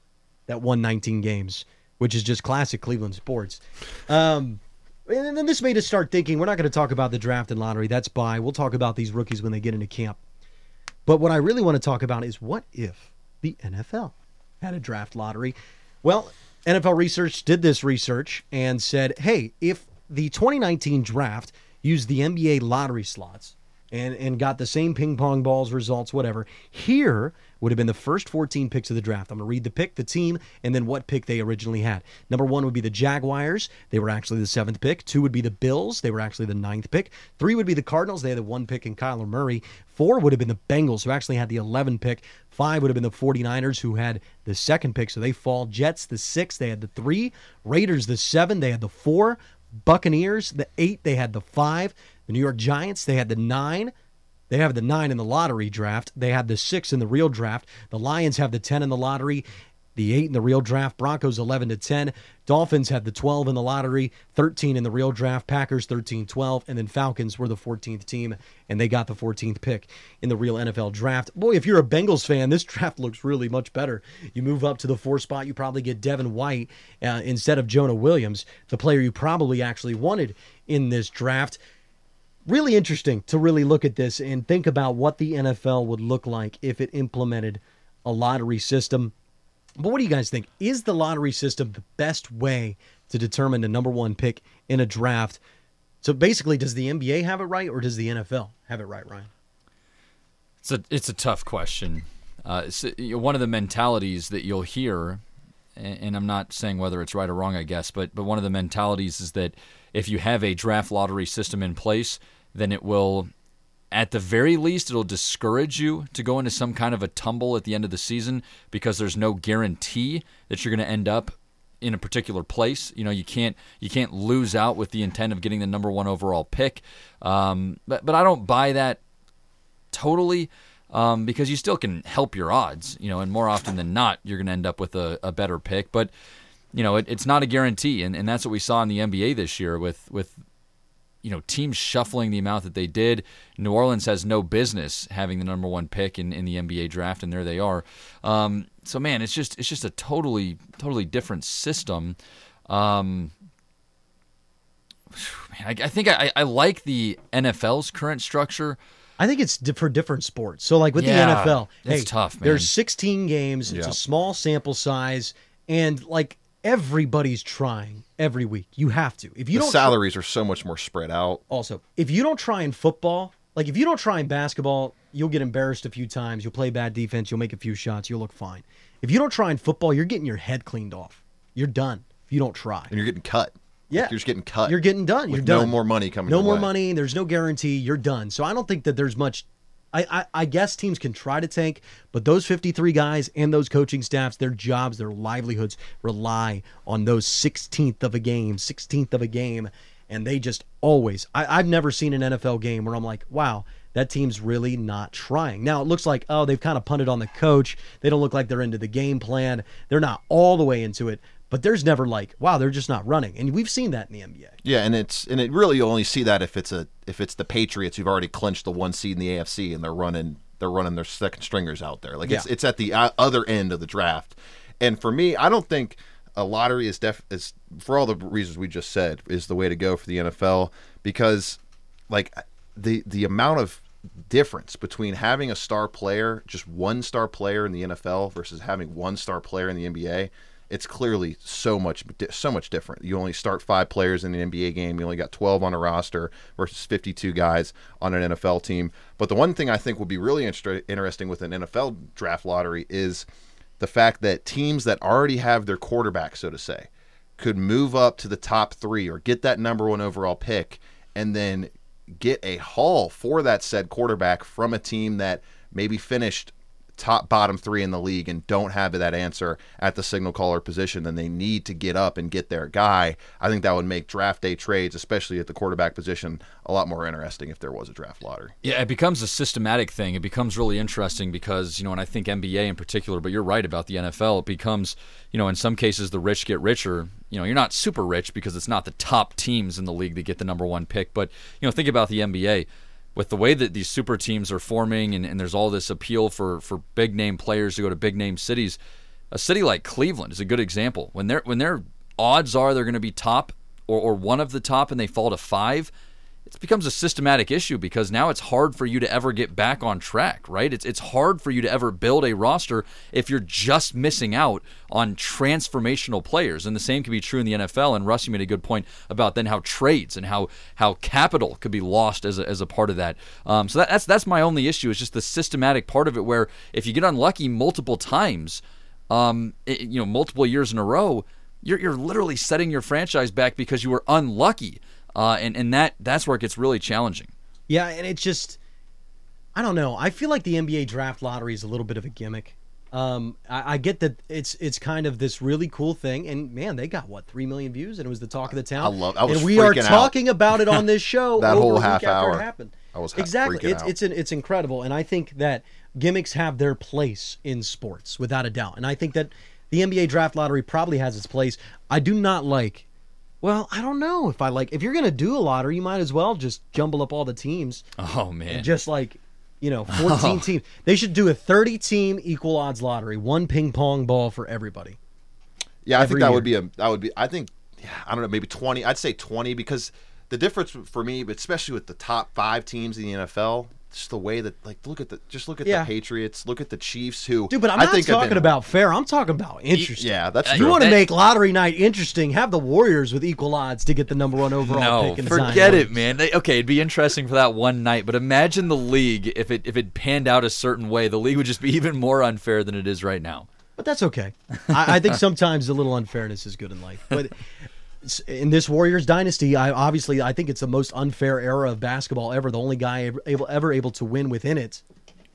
Speaker 11: that won 19 games, which is just classic Cleveland sports. Um, and then this made us start thinking we're not going to talk about the draft and lottery. That's by. We'll talk about these rookies when they get into camp. But what I really want to talk about is what if the NFL had a draft lottery? Well, NFL Research did this research and said, hey, if the 2019 draft used the NBA lottery slots and, and got the same ping pong balls, results, whatever, here would have been the first 14 picks of the draft. I'm going to read the pick, the team, and then what pick they originally had. Number one would be the Jaguars. They were actually the seventh pick. Two would be the Bills. They were actually the ninth pick. Three would be the Cardinals. They had the one pick in Kyler Murray. Four would have been the Bengals, who actually had the 11 pick. Five would have been the 49ers, who had the second pick, so they fall. Jets, the six, they had the three. Raiders, the seven, they had the four. Buccaneers, the eight, they had the five. The New York Giants, they had the nine. They have the nine in the lottery draft. They have the six in the real draft. The Lions have the 10 in the lottery, the eight in the real draft. Broncos 11 to 10. Dolphins had the 12 in the lottery, 13 in the real draft. Packers 13 12. And then Falcons were the 14th team, and they got the 14th pick in the real NFL draft. Boy, if you're a Bengals fan, this draft looks really much better. You move up to the four spot, you probably get Devin White uh, instead of Jonah Williams, the player you probably actually wanted in this draft really interesting to really look at this and think about what the NFL would look like if it implemented a lottery system. But what do you guys think? Is the lottery system the best way to determine the number one pick in a draft? So basically, does the NBA have it right or does the NFL have it right, Ryan?
Speaker 12: It's a it's a tough question. Uh, it's, one of the mentalities that you'll hear, and I'm not saying whether it's right or wrong, I guess, but but one of the mentalities is that if you have a draft lottery system in place, then it will, at the very least, it'll discourage you to go into some kind of a tumble at the end of the season because there's no guarantee that you're going to end up in a particular place. You know, you can't you can't lose out with the intent of getting the number one overall pick. Um, but but I don't buy that totally um, because you still can help your odds. You know, and more often than not, you're going to end up with a, a better pick. But you know, it, it's not a guarantee, and, and that's what we saw in the NBA this year with with you know teams shuffling the amount that they did. New Orleans has no business having the number one pick in, in the NBA draft, and there they are. Um, so man, it's just it's just a totally totally different system. Um, man, I, I think I, I like the NFL's current structure.
Speaker 11: I think it's di- for different sports. So, like with
Speaker 12: Yeah,
Speaker 11: the NFL,
Speaker 12: it's
Speaker 11: hey,
Speaker 12: tough, man.
Speaker 11: There's 16 games. It's
Speaker 12: Yeah.
Speaker 11: a small sample size, and like everybody's trying every week. You have to. If you
Speaker 13: the
Speaker 11: don't
Speaker 13: salaries are so much more spread out.
Speaker 11: also, if you don't try in football, like if you don't try in basketball, you'll get embarrassed a few times. You'll play bad defense. You'll make a few shots. You'll look fine. If you don't try in football, you're getting your head cleaned off. You're done if you don't try.
Speaker 13: And you're getting cut.
Speaker 11: Yeah.
Speaker 13: Like, you're just getting cut.
Speaker 11: You're getting done. You're done.
Speaker 13: no more money coming
Speaker 11: No more
Speaker 13: way.
Speaker 11: money. There's no guarantee. You're done. So I don't think that there's much. I, I, I guess teams can try to tank, but those 53 guys and those coaching staffs, their jobs, their livelihoods rely on those 16th of a game, 16th of a game, and they just always. I, I've never seen an NFL game where I'm like, wow, that team's really not trying. Now it looks like oh they've kind of punted on the coach. They don't look like they're into the game plan. They're not all the way into it, but there's never like wow they're just not running, and we've seen that in the NBA.
Speaker 13: Yeah, and it's and it really you only see that if it's a if it's the Patriots who've already clinched the one seed in the AFC and they're running they're running their second stringers out there. Like it's
Speaker 11: Yeah.
Speaker 13: it's at the uh, other end of the draft. And for me, I don't think a lottery is def is for all the reasons we just said is the way to go for the NFL because like the the amount of difference between having a star player, just one star player in the NFL versus having one star player in the NBA, it's clearly so much so much different. You only start 5 players in an NBA game, you only got 12 on a roster versus 52 guys on an NFL team. But the one thing I think would be really inter- interesting with an NFL draft lottery is the fact that teams that already have their quarterback, so to say, could move up to the top three or get that number one overall pick and then get a haul for that said quarterback from a team that maybe finished top bottom three in the league and don't have that answer at the signal caller position then they need to get up and get their guy i think that would make draft day trades especially at the quarterback position a lot more interesting if there was a draft lottery
Speaker 12: Yeah, it becomes a systematic thing. It becomes really interesting because, you know, and I think NBA in particular, but you're right about the NFL. It becomes, you know, in some cases the rich get richer. You know, you're not super rich because it's not the top teams in the league that get the number one pick. But, you know, think about the NBA. With the way that these super teams are forming and, and there's all this appeal for, for big name players to go to big name cities, a city like Cleveland is a good example. When their when their odds are they're going to be top or, or one of the top and they fall to five, it becomes a systematic issue because now it's hard for you to ever get back on track, right? It's it's hard for you to ever build a roster if you're just missing out on transformational players. And the same can be true in the NFL. And Russ, you made a good point about then how trades and how how capital could be lost as a, as a part of that. Um, so that, that's that's my only issue is just the systematic part of it, where if you get unlucky multiple times, um, it- you know, multiple years in a row, you're you're literally setting your franchise back because you were unlucky. Uh, and and that that's where it gets really challenging.
Speaker 11: Yeah, and it just I don't know. I feel like the NBA draft lottery is a little bit of a gimmick. Um, I, I get that it's it's kind of this really cool thing, and man, they got what three million views, and it was the talk of the town.
Speaker 13: I love- I was
Speaker 11: and we are
Speaker 13: freaking out.
Speaker 11: talking about it on this show.
Speaker 13: That
Speaker 11: over
Speaker 13: whole
Speaker 11: a week
Speaker 13: half
Speaker 11: after
Speaker 13: hour.
Speaker 11: It happened.
Speaker 13: I was ha-
Speaker 11: exactly. It's
Speaker 13: out.
Speaker 11: it's an, it's incredible, and I think that gimmicks have their place in sports without a doubt, and I think that the NBA draft lottery probably has its place. I do not like. Well, I don't know if I like. If you're gonna do a lottery, you might as well just jumble up all the teams.
Speaker 12: Oh man,
Speaker 11: And just like you know 14
Speaker 12: Oh.
Speaker 11: teams they should do a 30 team equal odds lottery one ping pong ball for everybody
Speaker 13: Yeah, I
Speaker 11: Every
Speaker 13: think that
Speaker 11: year.
Speaker 13: would be a that would be I think yeah, I don't know, maybe 20. I'd say 20 because the difference for me, but especially with the top 5 teams in the NFL, just the way that like look at the just look at
Speaker 11: Yeah.
Speaker 13: the Patriots, look at the Chiefs who
Speaker 11: Dude, but I'm
Speaker 13: I
Speaker 11: not
Speaker 13: think
Speaker 11: talking
Speaker 13: been-
Speaker 11: about fair. I'm talking about interesting.
Speaker 13: Yeah, that's
Speaker 11: uh,
Speaker 13: you
Speaker 11: want to make lottery night interesting. Have the Warriors with equal odds to get the number one overall
Speaker 12: No,
Speaker 11: pick. in Zion
Speaker 12: forget it, man. They- okay, it'd be interesting for that one night, but imagine the league if it if it panned out a certain way. The league would just be even more unfair than it is right now.
Speaker 11: But that's okay. I, I think sometimes a little unfairness is good in life. But s- in this Warriors dynasty, I obviously I think it's the most unfair era of basketball ever. The only guy ever able, ever able to win within it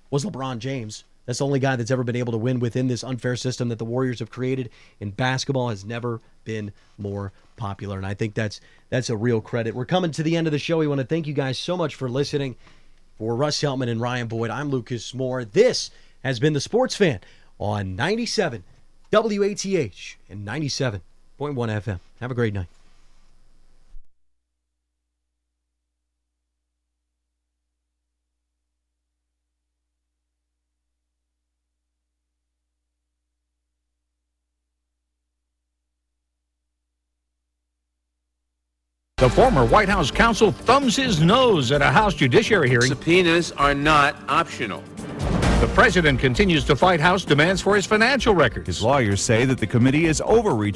Speaker 11: was LeBron James. That's the only guy that's ever been able to win within this unfair system that the Warriors have created. And basketball has never been more popular. And I think that's that's a real credit. We're coming to the end of the show. We want to thank you guys so much for listening. For Russ Heltman and Ryan Boyd, I'm Lucas Moore. This has been the Sports Fan on 97 WATH and 97.1 FM. Have a great night.
Speaker 24: The former White House counsel thumbs his nose at a House Judiciary hearing.
Speaker 25: Subpoenas are not optional.
Speaker 24: The president continues to fight House demands for his financial records.
Speaker 26: His lawyers say that the committee is overreaching